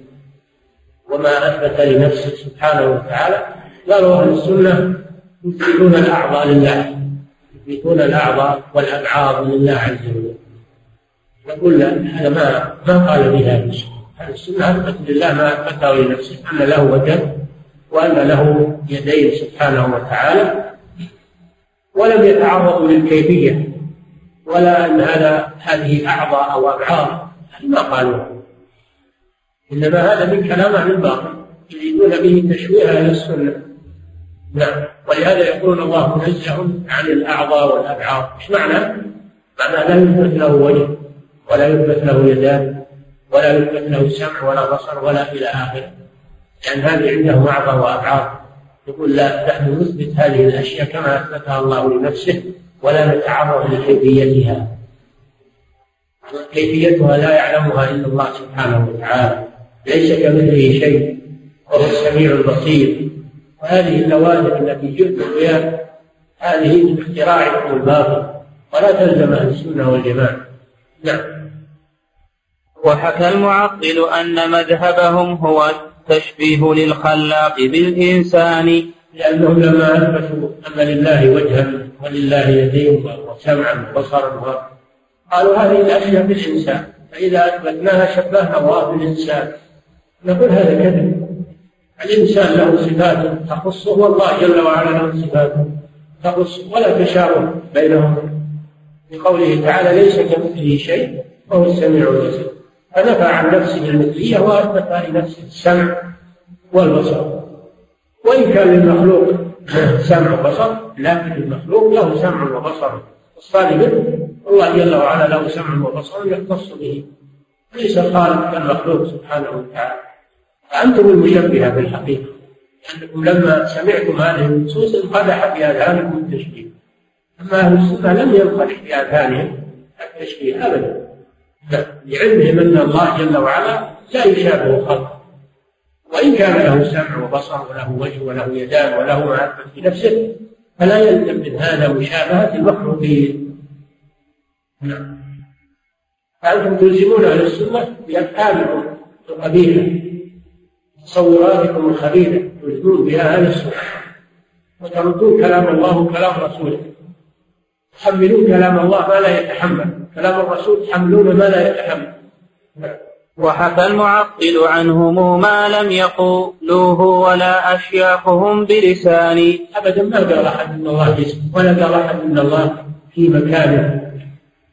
وما أثبت لنفسه سبحانه وتعالى قالوا أهل السنة يثبتون الأعضاء لله يثبتون الأعضاء والأبعاض لله عز وجل. نقول هذا ما ما قال به أهل السنة أهل السنة أثبت لله ما أثبته لنفسه أن له وجه وأن له يدين سبحانه وتعالى ولم يتعرضوا للكيفية ولا أن هذا هذه أعضاء أو أبعاد ما قالوا. إنما هذا من كلام أهل الباطل يريدون به تشويه أهل السنة. نعم. ولهذا يقولون الله منزه عن الأعضاء والأبعاد. إيش معنى؟ معنى لا يثبت له وجه ولا يثبت له يدان. ولا يثبت له سمع ولا بصر ولا إلى آخره. لأن هذه عنده أعضاء وأبعاد. يقول لا نحن نثبت هذه الأشياء كما أثبتها الله لنفسه ولا نتعرض لكيفيتها. كيفيتها لا يعلمها إلا الله سبحانه وتعالى. ليس كمثله شيء وهو السميع البصير. وهذه اللوازم التي جئتم بها هذه من اختراعكم الباطل. ولا تلزم أهل السنة والجماعة. نعم. وحكى المعطل أن مذهبهم هو التشبيه للخلاق بالإنسان. لأنهم لما أثبتوا أن لله وجها ولله يدين وسمعا وبصرا. قالوا هذه الأشياء بالإنسان فإذا أثبتناها شبهنا الله بالإنسان نقول هذا كذب. الإنسان له صفات تخصه والله جل وعلا له صفات تخصه ولا تشابه بينهم. بقوله تعالى ليس كمثله شيء وهو السميع البصير. فنفى عن نفسه المثلية وأثبت لنفسه السمع والبصر. وإن كان للمخلوق سمع وبصر لكن المخلوق له سمع وبصر. الصالح الله جل وعلا له سمع وبصر يختص به. ليس الخالق كالمخلوق سبحانه وتعالى. أنتم المشبهة في الحقيقة أنكم لما سمعتم هذه النصوص انقدح في أذهانكم التشبيه. أما أهل السنة لم ينقدح في أذهانهم التشبيه أبدا. لعلمهم أن الله جل وعلا لا يشابه الخلق. وإن كان له سمع وبصر وله وجه وله يدان وله معرفة في نفسه فلا يلزم من هذا مشابهة المخلوقين. نعم. فأنتم تلزمون أهل السنة بأفعالكم القبيحة تصوراتكم الخبيثة تلزمون بها أهل السنة وتردون كلام الله وكلام رسوله. تحملون كلام الله ما لا يتحمل. كلام الرسول تحملون ما لا يتحمل. وحكى المعطل عنهم ما لم يقولوه ولا أشياخهم بلسان. أبدا ما قال أحد أن الله جسم ولا قال أحد أن الله في مكانه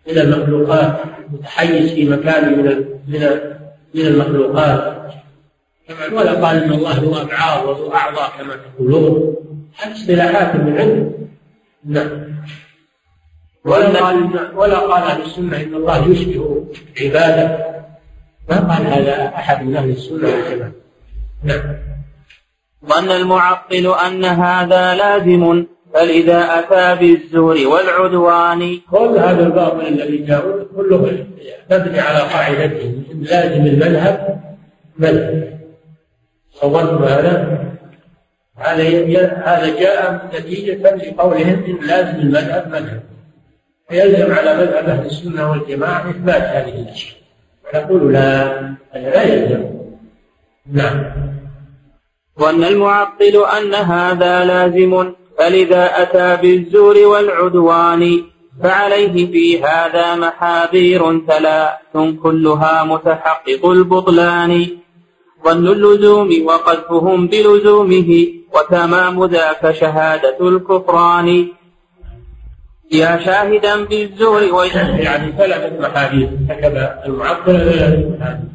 من المخلوقات متحيز في مكان من من من المخلوقات. ولا قال إن الله له أبعاد وذو أعضاء كما تقولون. هذه اصطلاحات من عنده نعم. ولا قال ولا قال أهل السنة إن الله يشبه عباده. ما قال هذا أحد من أهل السنة والجماعه نعم. ظن المعطل أن هذا لازم فلذا أتى بالزور والعدوان. كل هذا الباطل الذي جاءوا كله مبني على قاعدته. لازم المذهب مذهب. صورت هذا؟ هذا هذا جاء نتيجة لقولهم إن لازم المذهب مذهب. فيلزم على مذهب أهل السنة والجماعة إثبات هذه الأشياء. نقول لا هذا لا يلزم. نعم. وأن المعطل أن هذا لازم فلذا أتى بالزور والعدوان فعليه في هذا محاذير ثلاث كلها متحقق البطلان. ظن اللزوم وقذفهم بلزومه وتمام ذاك شهادة الكفران. يا شاهدا بالزور يعني ثلاثة محاذير كتب المعطل ثلاثة محاذير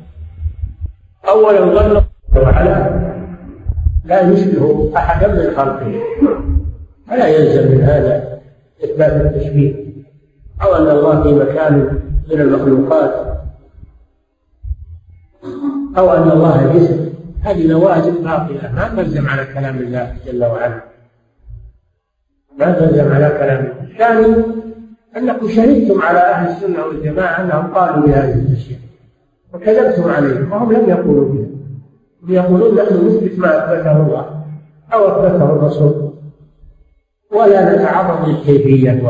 أولا ظن وعلا لا يشبه أحدا من خلقه. فلا يلزم من هذا إثبات التشبيه. أو أن الله في مكان من المخلوقات. أو أن الله جسم. هذه لوازم باطلة ما تلزم على كلام الله جل وعلا. ما تلزم على كلام الثاني أنكم شهدتم على أهل السنة والجماعة أنهم قالوا بهذه الأشياء وكذبتم عليهم وهم لم يقولوا بها. يقولون نحن نثبت ما أثبته الله أو أثبته الرسول. ولا نتعرض للكيفية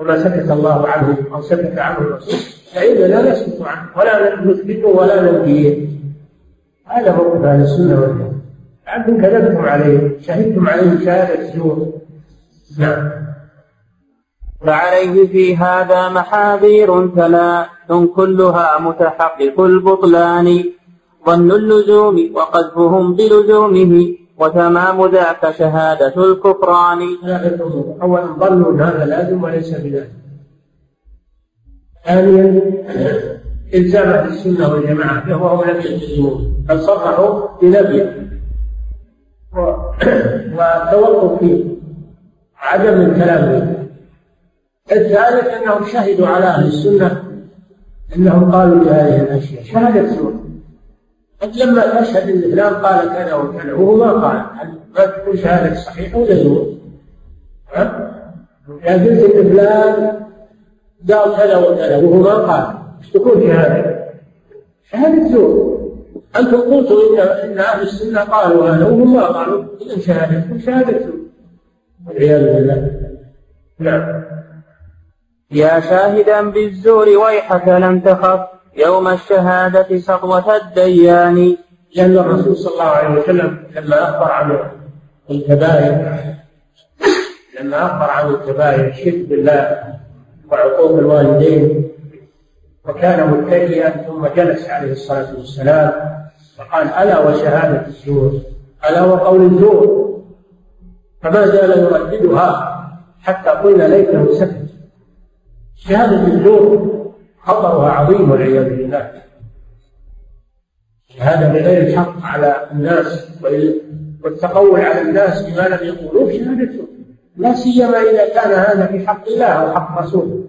وما سكت الله عنه أو سكت عنه الرسول. فإننا لا نسكت عنه ولا نثبته ولا ننفيه هذا موقف أهل السنة والجماعة. أنتم كذبتم عليه شهدتم عليه شهادة زور فعليه في هذا محاذير ثلاث كلها متحقق البطلان. ظن اللزوم وقذفهم بلزومه وتمام ذاك شهادة الكفران. أولا أن هذا لازم وليس بلازم ثانيا إلزام أهل السنة والجماعة له وهم لم يلتزموه بل صرحوا بنبيه وتوقف عدم الكلام. الثالث أنهم شهدوا على أهل السنة أنهم قالوا بهذه الأشياء. شهادة سوء أنت لما تشهد أن فلان قال كذا وكذا وهو ما قال. ما تكون شهادة صحيحة ولا زور ها؟ إذا قلت أن فلان قال كذا وكذا وهو ما قال. إيش تكون شهادة؟ شهادة زور أنتم قلتوا إن إن أهل السنة قالوا هذا وهم ما قالوا. إذا شهادة شهادة زور والعياذ بالله. نعم. يا شاهدا بالزور ويحك لم تخف يوم الشهادة سطوة الديان. لأن الرسول صلى الله عليه وسلم لما أخبر عن الكبائر لما أخبر عن الكبائر الشرك بالله وعقوق الوالدين وكان متكئا ثم جلس عليه الصلاة والسلام فقال ألا وشهادة الزور؟ ألا وقول الزور؟ فما زال يرددها حتى قلنا ليته سكت شهادة الزور خطرها عظيم والعياذ بالله. شهادة بغير الحق على الناس والتقول على الناس بما لم يقولوه شهادته لا سيما إذا كان هذا في حق الله أو حق رسوله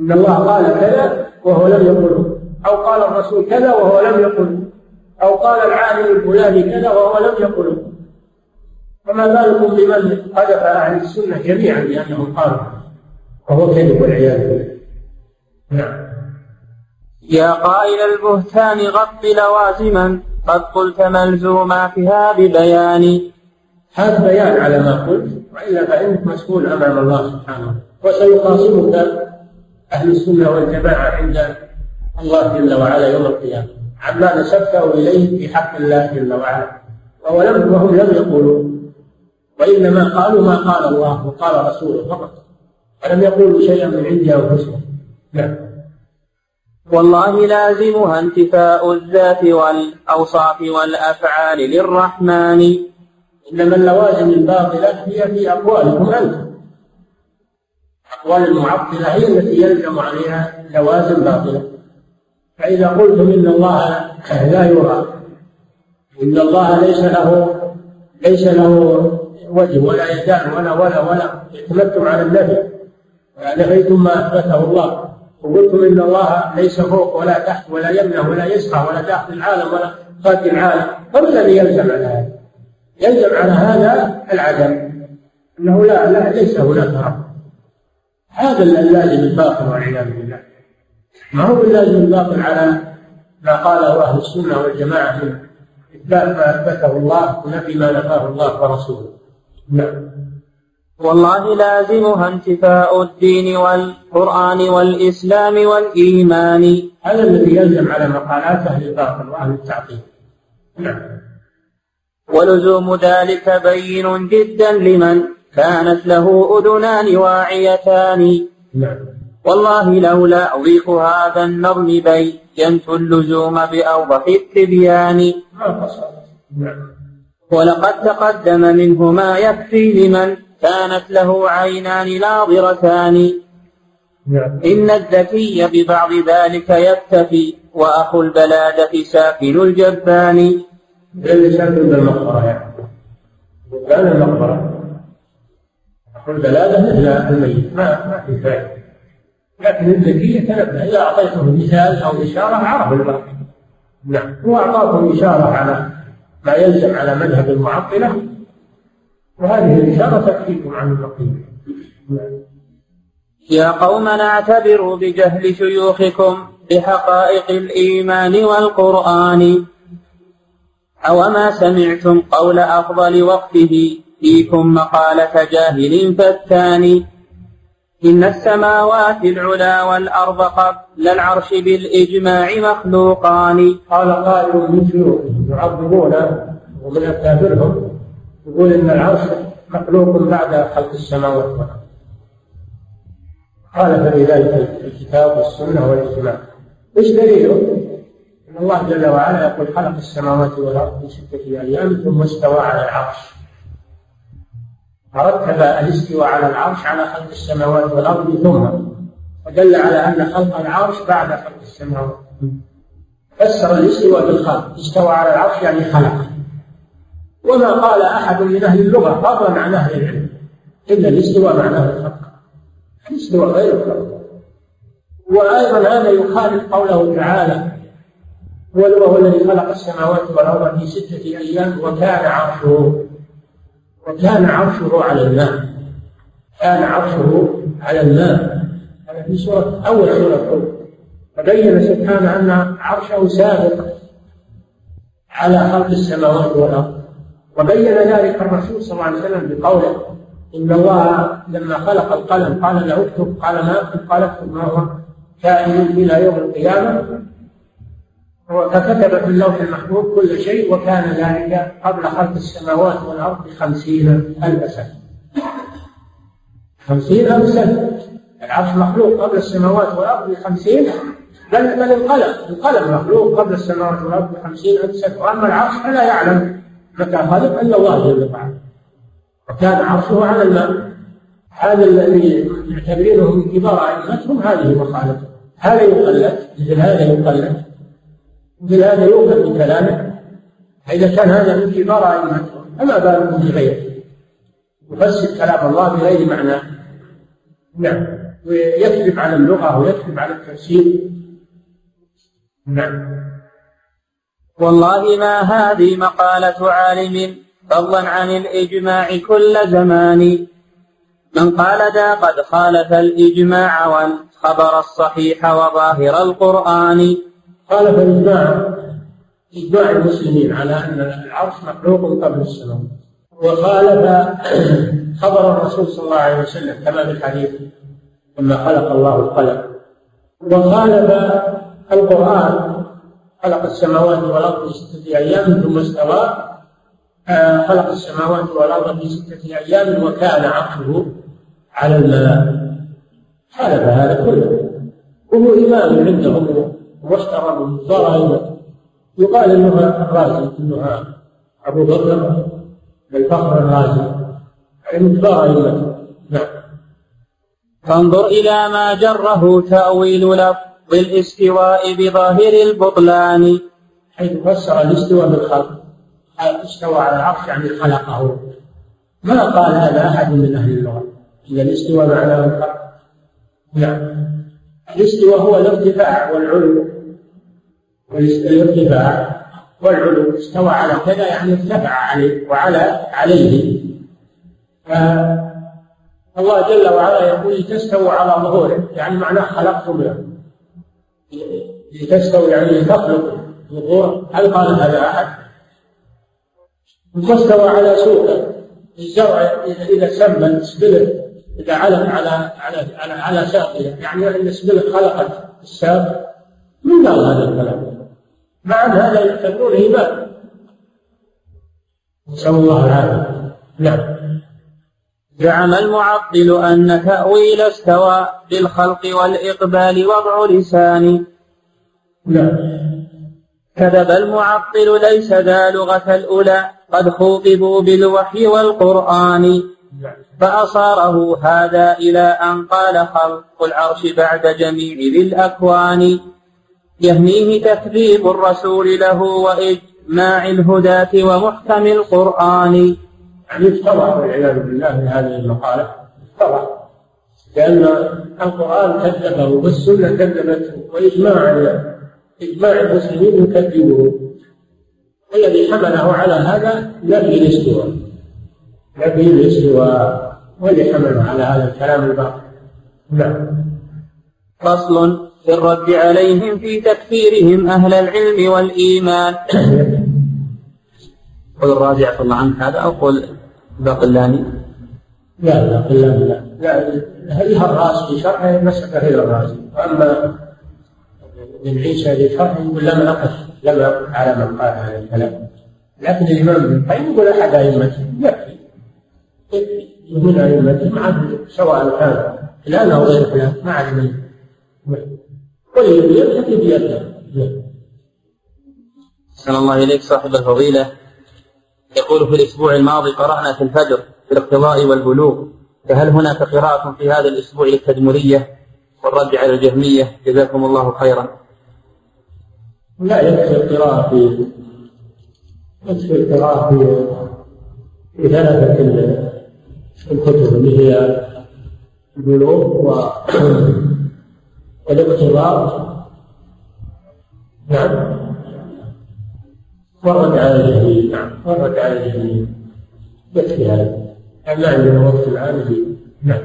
إن الله قال كذا وهو لم يقله أو قال الرسول كذا وهو لم يقله أو قال العالم الفلاني كذا وهو لم يقله فما بالكم بمن قذف أهل السنة جميعا بأنهم قالوا. وهو كذب والعياذ بالله. نعم. يا قائل البهتان غط لوازما قد قلت ملزوماتها ببيان هذا بيان على ما قلت وإلا فإنك مسؤول امام الله سبحانه وسيخاصمك أهل السنة والجماعة عند الله جل وعلا يوم القيامة. عما نسبته إليه في حق الله جل وعلا. وهم لم يقولوا. وإنما قالوا ما قال الله وقال رسوله فقط. ولم يقولوا شيئا من عند أنفسهم؟ نعم. والله لازمها انتفاء الذات والأوصاف والأفعال للرحمن. إنما اللوازم الباطلة هي في أقوالكم أنتم. أقوال المعطلة هي التي يلزم عليها لوازم باطلة. فإذا قلتم إن الله لا يرى إن الله ليس له ليس له وجه ولا يدان ولا ولا ولا اعتمدتم على النفي نفيتم ما أثبته الله. وقلتم إن الله ليس فوق ولا تحت ولا يمنع ولا يسقى ولا داخل العالم ولا خارج العالم. فما الذي يلزم على هذا؟ يلزم على هذا العدم. إنه لا لا ليس هناك رب. هذا اللازم الباطل والعياذ بالله. ما هو اللازم الباطل على ما قاله أهل السنة والجماعة؟ من إثبات ما أثبته الله ونفي ما نفاه الله ورسوله. نعم والله لازمها انتفاء الدين والقرآن والإسلام والإيمان. هذا الذي يلزم على مقالات أهل الباطل وأهل التعطيل نعم ولزوم ذلك بين جدا لمن كانت له أذنان واعيتان. نعم والله لولا أضيق هذا النظم بينت اللزوم بأوضح التبيان. ما نعم ولقد تقدم منه ما يكفي لمن كانت له عينان ناظرتان. إن الذكي ببعض ذلك يكتفي وأخو البلادة ساكن الجبان. اللي ساكن بالمقبرة يعني. كان المقبرة. أخو البلادة مثل الميت. ما ما في فائدة. لكن الذكي يتنبه. إذا أعطيته مثال أو إشارة عرف الباقي. نعم. هو أعطاكم إشارة على ما يلزم على مذهب المعطلة وهذه الإشارة تكفيكم عن البقية يا قومنا اعتبروا بجهل شيوخكم بحقائق الإيمان والقرآن. أوما سمعتم قول أفضل وقته فيكم مقالة جاهل فتان إن السماوات العلا والأرض قبل العرش بالإجماع مخلوقان. قال قائل من شيوخهم يعظمون ومن أكابرهم يقول إن العرش مخلوق بعد خلق السماوات والأرض. خالف في ذلك الكتاب والسنة والإجماع. إيش دليله؟ أن الله جل وعلا يقول خلق السماوات والأرض في ستة أيام ثم استوى على العرش. فرتب الاستواء على العرش على خلق السماوات والأرض ثم. ودل على أن خلق العرش بعد خلق السماوات. فسر الاستواء بالخلق استوى على العرش يعني خلق. وما قال أحد من أهل اللغة فضلا عن أهل العلم. إلا الاستواء معناه الخلق. الاستواء غير الخلق. وأيضا هذا يخالف قوله تعالى هو هو الذي خلق السماوات والأرض في ستة أيام وكان عرشه وكان عرشه على الماء. كان عرشه على الماء. هذا في سورة أول سورة هود فبين سبحانه أن عرشه سابق على خلق السماوات والأرض. وبين ذلك الرسول صلى الله عليه وسلم بقوله إن الله لما خلق القلم قال له اكتب قال ما اكتب قال اكتب ما هو؟ كائن إلى يوم القيامة. فكتب في اللوح المحفوظ كل شيء وكان ذلك قبل خلق السماوات والأرض بخمسين ألف سنة. خمسين ألف سنة. العرش مخلوق قبل السماوات والأرض بخمسين بل بل القلم القلم مخلوق قبل السماوات والأرض بخمسين ألف سنة. وأما العرش فلا يعلم متى خلق إلا الله جل وعلا. وكان عرشه على الماء. هذا الذي يعتبرونه من كبار أئمتهم هذه مخالفه هذا يقلد مثل هذا يقلد مثل هذا يؤخذ بكلامه فإذا كان هذا من كبار أئمتهم فما بالكم بغيره. يفسر كلام الله بغير معنى. نعم. ويكذب على اللغة ويكذب على التفسير. والله ما هذه مقالة عالم فضلا عن الإجماع كل زمان. من قال ذا قد خالف الإجماع والخبر الصحيح وظاهر القرآن. خالف الإجماع إجماع المسلمين على أن العرش مخلوق قبل السماء وخالف خبر الرسول صلى الله عليه وسلم كما في الحديث لما خلق الله القلم وخالف القرآن خلق السماوات والأرض في ستة أيام ثم استوى آه، خلق السماوات والأرض في ستة أيام وكان عرشه على الماء خالف هذا كله. وهو إمام عندهم واشترى صار يقال انها الرازي انها أبو بكر الفخر الرازي. يعني كبار نعم. فانظر إلى ما جره تأويل لفظ. الاستواء بظاهر البطلان. حيث فسر الاستواء بالخلق. استوى على العرش يعني خلقه. ما قال هذا أحد من أهل اللغة إذا الاستواء معناه الخلق. نعم. الاستواء هو الارتفاع والعلو. والارتفاع والعلو استوى على كذا يعني ارتفع عليه وعلى عليه. فالله جل وعلا يقول لتستووا على ظهوره. يعني معناه خلقتم له لتستوي يعني لتخلق ظهور. هل قال هذا أحد؟ واستوى على سوقه الزرع اذا سمى السبله إذا علق على على على, على ساقه. يعني إن السبله خلقت الساق. من قال هذا الكلام؟ مع أن هذا يعتبرونه إيمان. نسأل الله العافية. نعم. زعم المعطل أن تأويل استوى بالخلق والإقبال وضع لسان. نعم. كذب المعطل ليس ذا لغة الأولى قد خوطبوا بالوحي والقرآن. فأصاره هذا إلى أن قال خلق العرش بعد جميع ذي الأكوان. يهنيه تكذيب الرسول له وإجماع الهداة ومحكم القرآن. يعني افترى والعياذ بالله هذه المقالة افترى. لأن القرآن كذبه والسنة كذبته وإجماع إجماع المسلمين يكذبه. والذي حمله على هذا نفي الاستواء نفي الاستواء والذي حمله على هذا الكلام الباطل. نعم. فصل في الرد عليهم في تكفيرهم أهل العلم والإيمان. قل الراجع الله عنك هذا أو قل باقلاني؟ لا باقلاني لا. لا هي الراس في شرحه مسك غير الرازي. واما ابن عيسى في شرحه يقول لم أقف لم أقف على من قال هذا الكلام. لكن الإمام ابن القيم يقول أحد ائمته يكفي. من ائمته سواء كان فلان أو غير فلان ما علم. والذي يلتقي بيده. أحسن الله إليك صاحب الفضيلة. يقول في الأسبوع الماضي قرأنا في الفجر في الاقتضاء والبلوغ فهل هناك قراءة في هذا الأسبوع للتدمرية؟ والرد على الجهمية جزاكم الله خيرا. لا يكفي القراءة في يكفي القراءة في في ثلاثة الكتب اللي هي البلوغ و والاقتضاء نعم. ورد على الجميع نعم ورد على الجميع يكفي هذا. ما عندنا وقت الآن في نعم.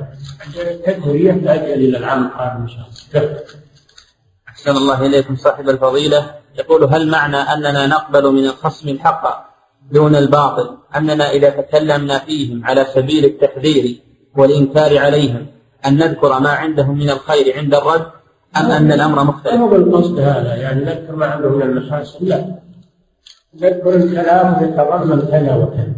التدمرية تأجل إلى العام القادم إن شاء الله. أحسن الله إليكم صاحب الفضيلة. يقول هل معنى أننا نقبل من الخصم الحق دون الباطل؟ أننا إذا تكلمنا فيهم على سبيل التحذير والإنكار عليهم أن نذكر ما عندهم من الخير عند الرد أم أن الأمر مختلف؟ ما هو بالقصد هذا؟ يعني نذكر ما عندهم من المحاسن؟ لا. نذكر الكلام يتضمن كذا وكذا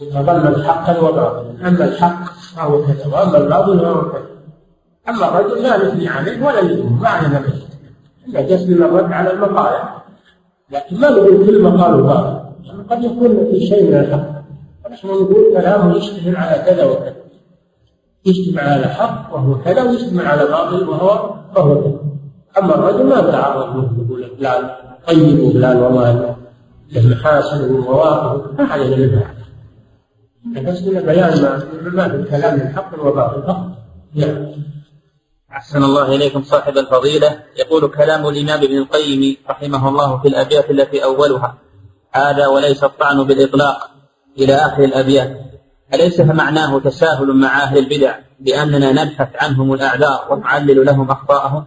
يتضمن حقا وباطلا أما الحق فهو كذا وأما الباطل فهو كذا. أما الرجل لا نثني عليه ولا نثني ما علينا به جسم الرد على المقالة لكن ما نقول كل مقال باطل. يعني قد يكون في شيء من الحق. نحن نقول كلامه يشتمل على كذا وكذا. يجتمع على حق وهو كذا ويجتمع على باطل وهو وهو كذا. أما الرجل ما بتعرض له يقول فلان طيب وفلان والله له محاسن ومواقف ما علينا منها بس من بيان ما ما في الكلام من حق وباطل فقط نعم. أحسن الله إليكم صاحب الفضيلة. يقول كلام الإمام ابن القيم رحمه الله في الأبيات التي أولها هذا وليس الطعن بالإطلاق إلى آخر الأبيات. أليس فمعناه تساهل مع أهل البدع بأننا نبحث عنهم الأعذار ونعلل لهم أخطاءهم؟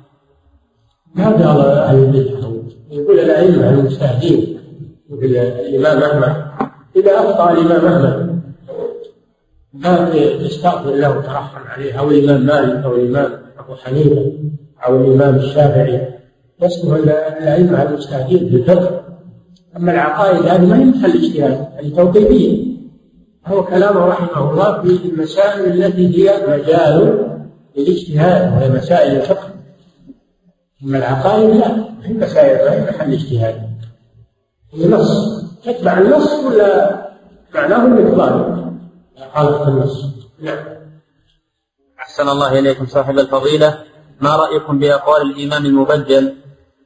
ما قال أهل البدع؟ يقول الأئمة المجتهدين يقول الإمام أحمد إذا أخطأ الإمام أحمد ما تستغفر له وترحم عليه أو الإمام مالك أو الإمام أبو حنيفة أو الإمام الشافعي يسمع الأئمة المجتهدين في الفقه أما العقائد هذه ما هي محل اجتهاد هذه توقيفية. هو كلامه رحمه الله في المسائل التي هي مجال للاجتهاد وهي مسائل الفقه. أما العقائد لا هي مسائل ما هي محل اجتهاد. هي نص تتبع النص ولا معناه الإفضال خالف النص. نعم. أحسن الله إليكم صاحب الفضيلة. ما رأيكم بأقوال الإمام المبجل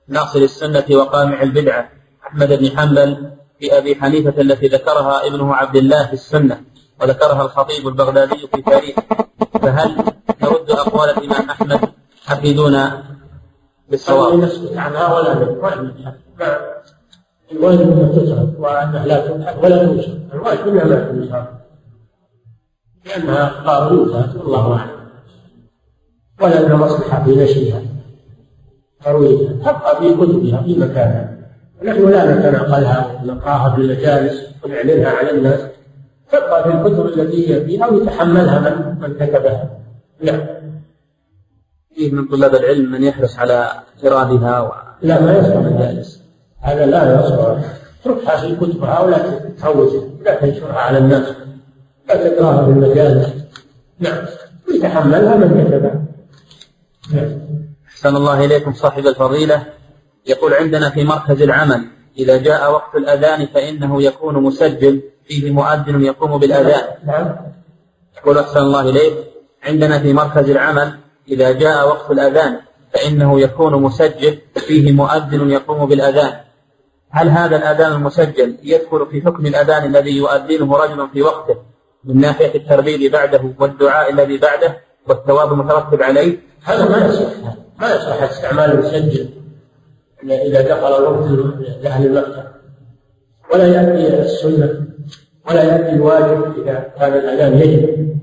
ناصر السنة وقامع البدعة أحمد بن حنبل في أبي حنيفة التي ذكرها ابنه عبد الله في السنة وذكرها الخطيب البغدادي في تاريخه؟ فهل نرد أقوال الإمام أحمد؟ حفيدون بالصواب؟ نسكت عنها ولا نبحث الواجب أنها تترك وأنها لا تبحث ولا تنشر الواجب أنها لا تنشر لأنها أخبار والله أعلم. ولا لنا مصلحة في نشرها. ترويجها. تبقى في كتبها في مكانها. نحن لا نتناقلها ونقراها في المجالس ونعلنها على الناس. تبقى في الكتب التي هي فيها ويتحملها من من كتبها. نعم. فيه من طلاب العلم من يحرص على إرادها و... لا ما يصلح المجالس هذا لا يصلح. اتركها في كتبها ولا تروجها لا تنشرها على الناس. لا تقراها في المجالس نعم. ويتحملها من كتبها نعم. أحسن الله إليكم صاحب الفضيلة. يقول عندنا في مركز العمل إذا جاء وقت الأذان فإنه يكون مسجل فيه مؤذن يقوم بالأذان. نعم. يقول أحسن الله إليك. عندنا في مركز العمل إذا جاء وقت الأذان فإنه يكون مسجل فيه مؤذن يقوم بالأذان. هل هذا الأذان المسجل يدخل في حكم الأذان الذي يؤذنه رجل في وقته من ناحية التربيب بعده والدعاء الذي بعده والثواب المترتب عليه؟ هذا ما يصح ما يصح استعمال المسجل إذا دخل الوقت لأهل المكتب. ولا يأتي السنة ولا يأتي الواجب إذا كان الأذان يجب.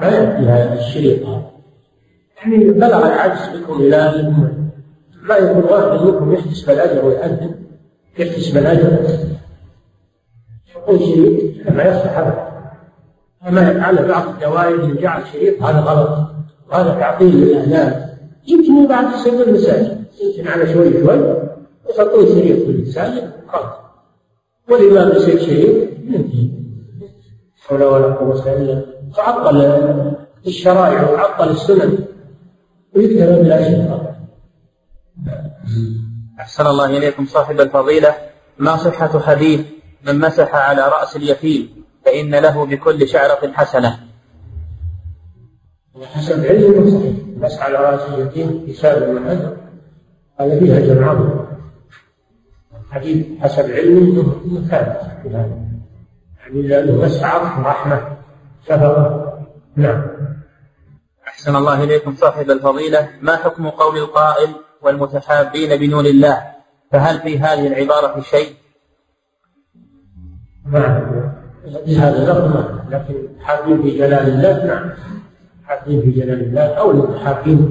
ما يأتي هذا الشريط هذا. يعني بلغ العجز بكم إلى ما يكون واحد منكم يحتسب الأجر ويأذن يحتسب الأجر يقول شريط ما يصلح أبدا. وما يفعله بعض الدوائر من جعل شريط هذا غلط. وهذا تعطيل للأذان يمكن بعد يسوي المساجد يمكن على شوي شوي. يحطون شريط في المساجد خلاص. والإمام يصير شريط ينتهي. حول ولا قوة إلا تعطل الشرائع وعطل السنن ويكتب بلا شيء أحسن الله إليكم صاحب الفضيلة. ما صحة حديث من مسح على رأس اليتيم فإن له بكل شعرة حسنة. حسب علمه صحيح مسح على رأس اليتيم في سائر المحل هذا فيه أجر عظيم. حديث حسب علمه مكان. في هذا يعني لأنه مسح عطف رحمة شفقة. نعم. أحسن الله إليكم صاحب الفضيلة. ما حكم قول القائل والمتحابين بنور الله؟ فهل في هذه العبارة شيء؟ نعم في هذا اللفظ لكن حابين في جلال الله نعم. حابين في جلال الله أو المتحابين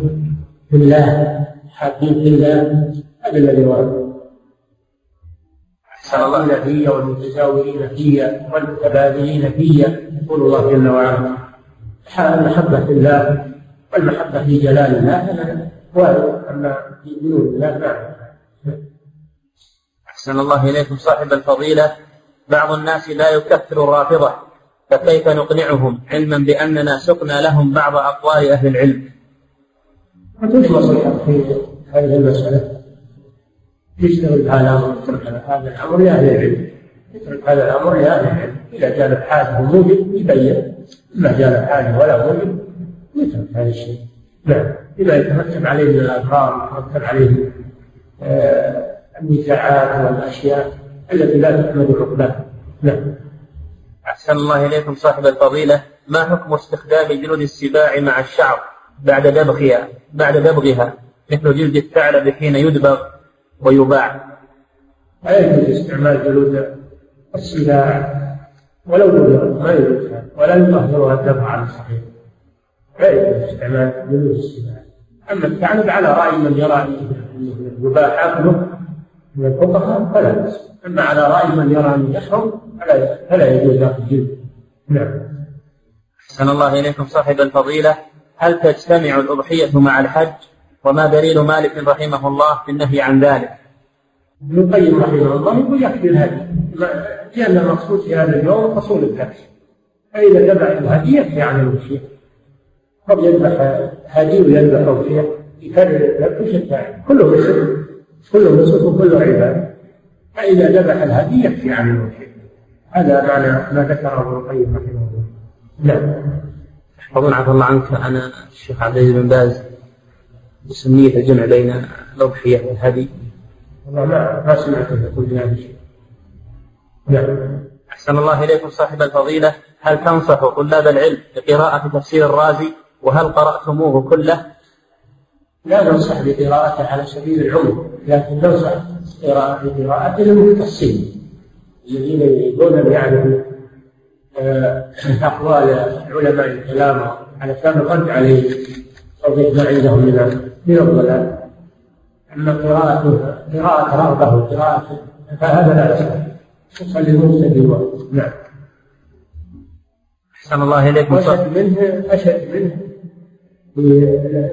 في الله. حابين في الله هذا الذي ورد. أحسن الله. في والمتزاورين في والمتبادلين في يقول الله جل وعلا المحبة في الله والمحبة في جلال الله هذا وارد أما في نور الله نعم أحسن الله إليكم صاحب الفضيلة. بعض الناس لا يكفر الرافضة فكيف نقنعهم علما بأننا سقنا لهم بعض أقوال أهل العلم؟ ما مصلحة في هذه المسألة. يشتغل بهذا الأمر يترك هذا الأمر لأهل العلم. يترك هذا الأمر لأهل العلم. إذا جاء بحاجه موجب يبين. ما جاء بحاجه ولا موجب يترك هذا الشيء. نعم. بما يترتب عليه من الاضرار يترتب عليه آه النزاعات والأشياء التي لا تحمد عقباها نعم. أحسن الله إليكم صاحب الفضيلة. ما حكم استخدام جلود السباع مع الشعر بعد دبغها؟ بعد دبغها. مثل جلد الثعلب حين يدبغ ويباع. لا يجوز استعمال جلود السباع ولو دبغ ما يجوز. ولا يطهرها الدبغ على الصحيح. لا يجوز استعمال جلود السباع أما الثعلب على رأي من يرى أنه يباح أكله من الفقهاء فلا بأس. أما على رأي من يرى أنه يحرم فلا فلا يجوز جلد نعم. أحسن الله إليكم صاحب الفضيلة. هل تجتمع الأضحية مع الحج؟ وما دليل مالك رحمه الله في النهي عن ذلك؟ ابن القيم رحمه الله يقول يكفي الهدي. لأن المقصود في هذا اليوم حصول الهدي. فإذا ذبح الهدي يكفي عن الوصية قد يذبح هدي ويذبح وصية يكرر الذبح وش الثاني كله نسك كله نسك وكله عبادة فإذا ذبح الهدي يكفي عن الوصية هذا معنى ما ذكره ابن القيم رحمه الله. نعم. أظن عفى الله عنك أنا الشيخ عبد العزيز بن باز بسمية الجمع بين الأضحية والهدي. والله ما ما سمعته يقول بهذا الشيء. نعم. أحسن الله إليكم صاحب الفضيلة. هل تنصح طلاب العلم بقراءة تفسير الرازي؟ وهل قرأتموه كله؟ لا ننصح بقراءته على سبيل العمر لكن ننصح قراءة قراءته للمختصين الذين يريدون أن يعرفوا آه، أقوال علماء الكلام على كان الرد عليه توضيح ما عندهم من من الضلال. أما قراءة قراءة رغبة وقراءة فهذا لا يصح. خصوصا للمبتدئ نعم. أحسن الله إليكم. أشد منه أشد منه.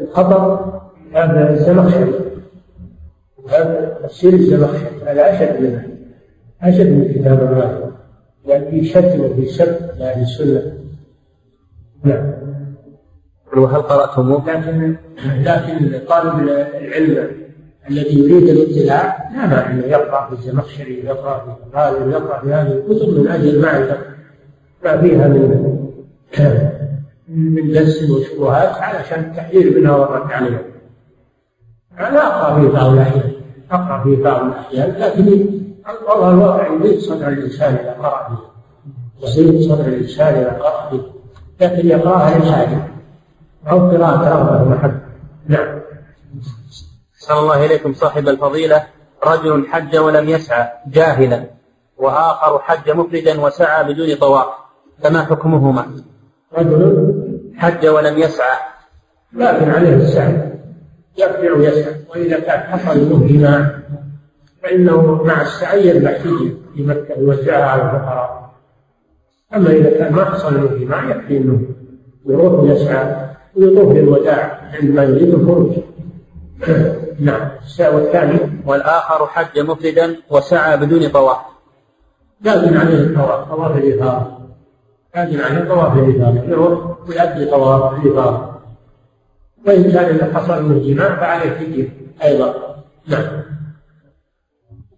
الخطر هذا الزمخشري. هذا تفسير الزمخشري. هذا أشد منه أشد من كتاب الله. يعني في شتم وفي سب لأهل السنة. نعم. وهل قرأتموه؟ لكن لكن طالب العلم الذي يريد الاطلاع لا مانع انه يقرأ في الزمخشري يقرأ في غالب يقرأ في هذه الكتب من أجل المعرفه ما فيها من من دس وشبهات علشان التحذير منها والرد عليها. أنا اقرا في بعض الأحيان اقرا في بعض الأحيان لكن والله الواقع يضيق صدر الإنسان اذا قرا فيه يضيق صدر الإنسان اذا قرا فيه لكن يقرأها للحاجة. أو قراءة رغبة ومحبه نعم. أحسن الله إليكم صاحب الفضيلة. رجل حج ولم يسعى جاهلا. وآخر حج مفردا وسعى بدون طواف. فما حكمهما؟ رجل حج ولم يسعى. لكن عليه السعي. يرجع ويسعى. وإذا كان حصل منه جماع فإنه مع السعي يذبح في مكة يوزعها على الفقراء. أما إذا كان ما حصل منه جماع يكفي أنه يروح ويسعى ويطوف للوداع عندما يريد الخروج. نعم. والثاني والآخر حج مفردا وسعى بدون طواف. لازم عليه الطواف. طواف الإفاضة لازم عليه طواف الإفاضة يروح ويؤدي طواف الإفاضة وإن كان إذا حصل منه جماع فعليه فدية أيضا. نعم.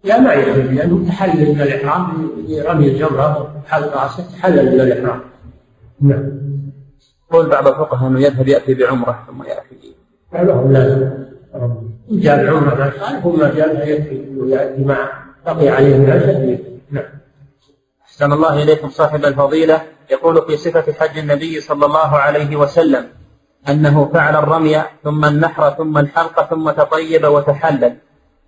لا ما يجوز لأنه تحلل من الإحرام برمي الجمرة حلق رأسه تحلل من الإحرام. نعم. قول بعض الفقهاء أنه يذهب يأتي بعمرة ثم يأتي. لهم لازم إن جاء العمرة ما صالح وما جاء يكفي يأتي مع بقي عليه من العشر نعم. أحسن الله إليكم صاحب الفضيلة يقول في صفة حج النبي صلى الله عليه وسلم أنه فعل الرمي ثم النحر ثم الحلق ثم تطيب وتحلل.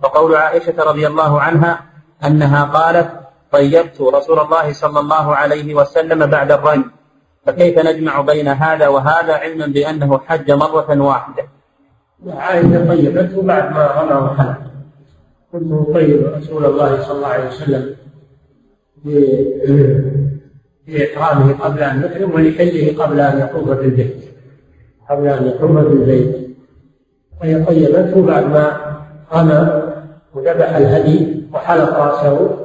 وقول عائشة رضي الله عنها أنها قالت طيبت رسول الله صلى الله عليه وسلم بعد الرمي فكيف نجمع بين هذا وهذا علما بأنه حج مرة واحدة؟ عائشة طيبته بعد ما رمى وحلق. كنت طيب رسول الله صلى الله عليه وسلم. بإحرامه قبل أن يحرم ولحله قبل أن يطوف بالبيت قبل أن يطوف بالبيت. وهي طيبته بعد ما رمى وذبح الهدي وحلق رأسه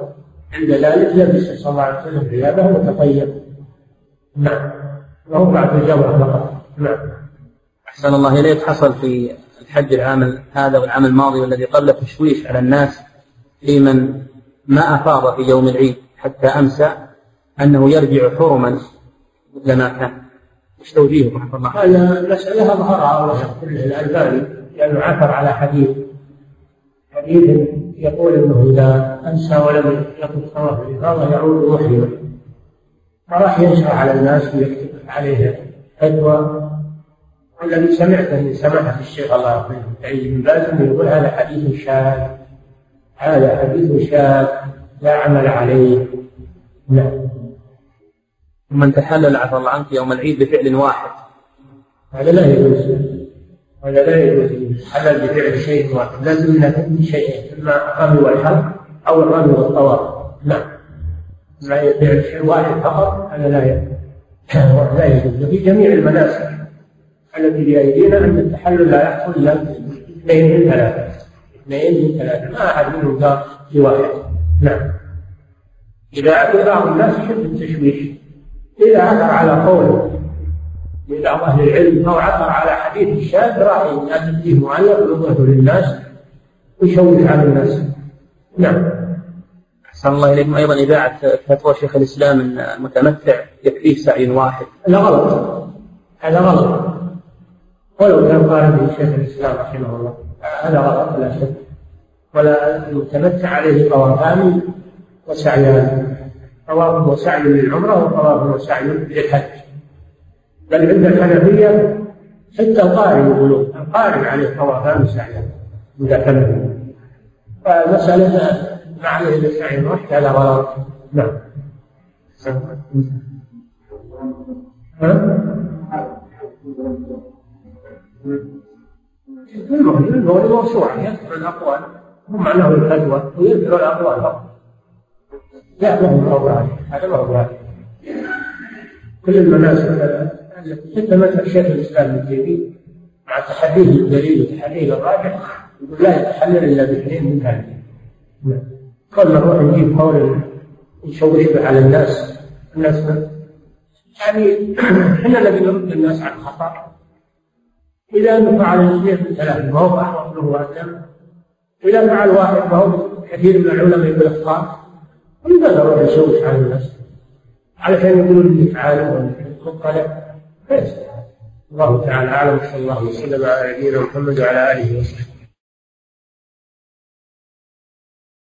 عند ذلك لبس صلى الله عليه وسلم ثيابه وتطيب. نعم. وهو بعد الجمرة فقط. نعم. أحسن الله إليك. حصل في الحج العام هذا والعام الماضي والذي قبله تشويش على الناس في من ما أفاض في يوم العيد. حتى أمسى أنه يرجع حرما مثل ما كان. إيش توجيهه رحمة الله؟ المسألة أظهرها الألباني لأنه عثر على حديث. حديث يقول إنه إذا انسى ولم يقف طواف الإفاضة يعود محرما فراح ينشر على الناس ويكتب عليه فتوى. والذي سمعته من سماحه الشيخ الله يرحمه. بن باز يقول هذا حديث شاذ. هذا حديث شاذ. لا عمل عليه. نعم ومن تحلل عفى الله عنك يوم العيد بفعل واحد. هذا لا يجوز. هذا لا يجوز. حلل بفعل شيء واحد. لازم من شيئين إما الرمي والحلق أو الرمي والطواف. نعم. ما يفعل شيء واحد فقط هذا لا لا يجوز. وفي جميع المناسك التي بايدينا أن التحلل لا يحصل إلا اثنين من ثلاثة. اثنين من ثلاثة. ما أحد منهم قال في واحد. نعم. إذا عثر بعض الناس يحب التشويش إذا عثر على قول لبعض أهل العلم أو عثر على حديث الشاذ راح ياتي فيه معلق ويظهر للناس ويشوش على الناس. نعم. أحسن الله إليكم. أيضا إذاعة فتوى شيخ الإسلام أن المتمتع يكفيه سعي واحد. هذا غلط. هذا غلط. ولو كان قال به شيخ الإسلام رحمه الله هذا غلط لا شك. ولا المتمتع عليه طوافان وسعيان طواف وسعي للعمرة وطواف وسعي للحج. بل عند الحنفية حتى القارن يقولون القارن عليه طوافان وسعيان إذا كان فمسألة ما عليه إلا سعي واحد هذا غلط نعم. ها؟ المولد موسوعة يذكر الأقوال هم معناه الفتوى ويذكر الأقوال فقط. لا ما هو هذا ما هو كل المناسك التي تتمثل شيخ الإسلام ابن تيمية مع تحديه الدليل وتحديه الراجح يقول لا يتحلل إلا باثنين من هذه. نعم. كل نروح نجيب قول نشوش به على الناس. الناس يعني إحنا الذي نرد الناس عن الخطأ. إذا أنه فعل الاثنين من ثلاثة فهو أحوط له إذا فعل واحد فهو كثير من العلماء يقول أخطاء ولماذا نروح نشوش على الناس؟ علشان يقولون اللي فعلوا ولا مطلع ليس الله تعالى أعلم. صلى الله وسلم على نبينا محمد وعلى آله وصحبه.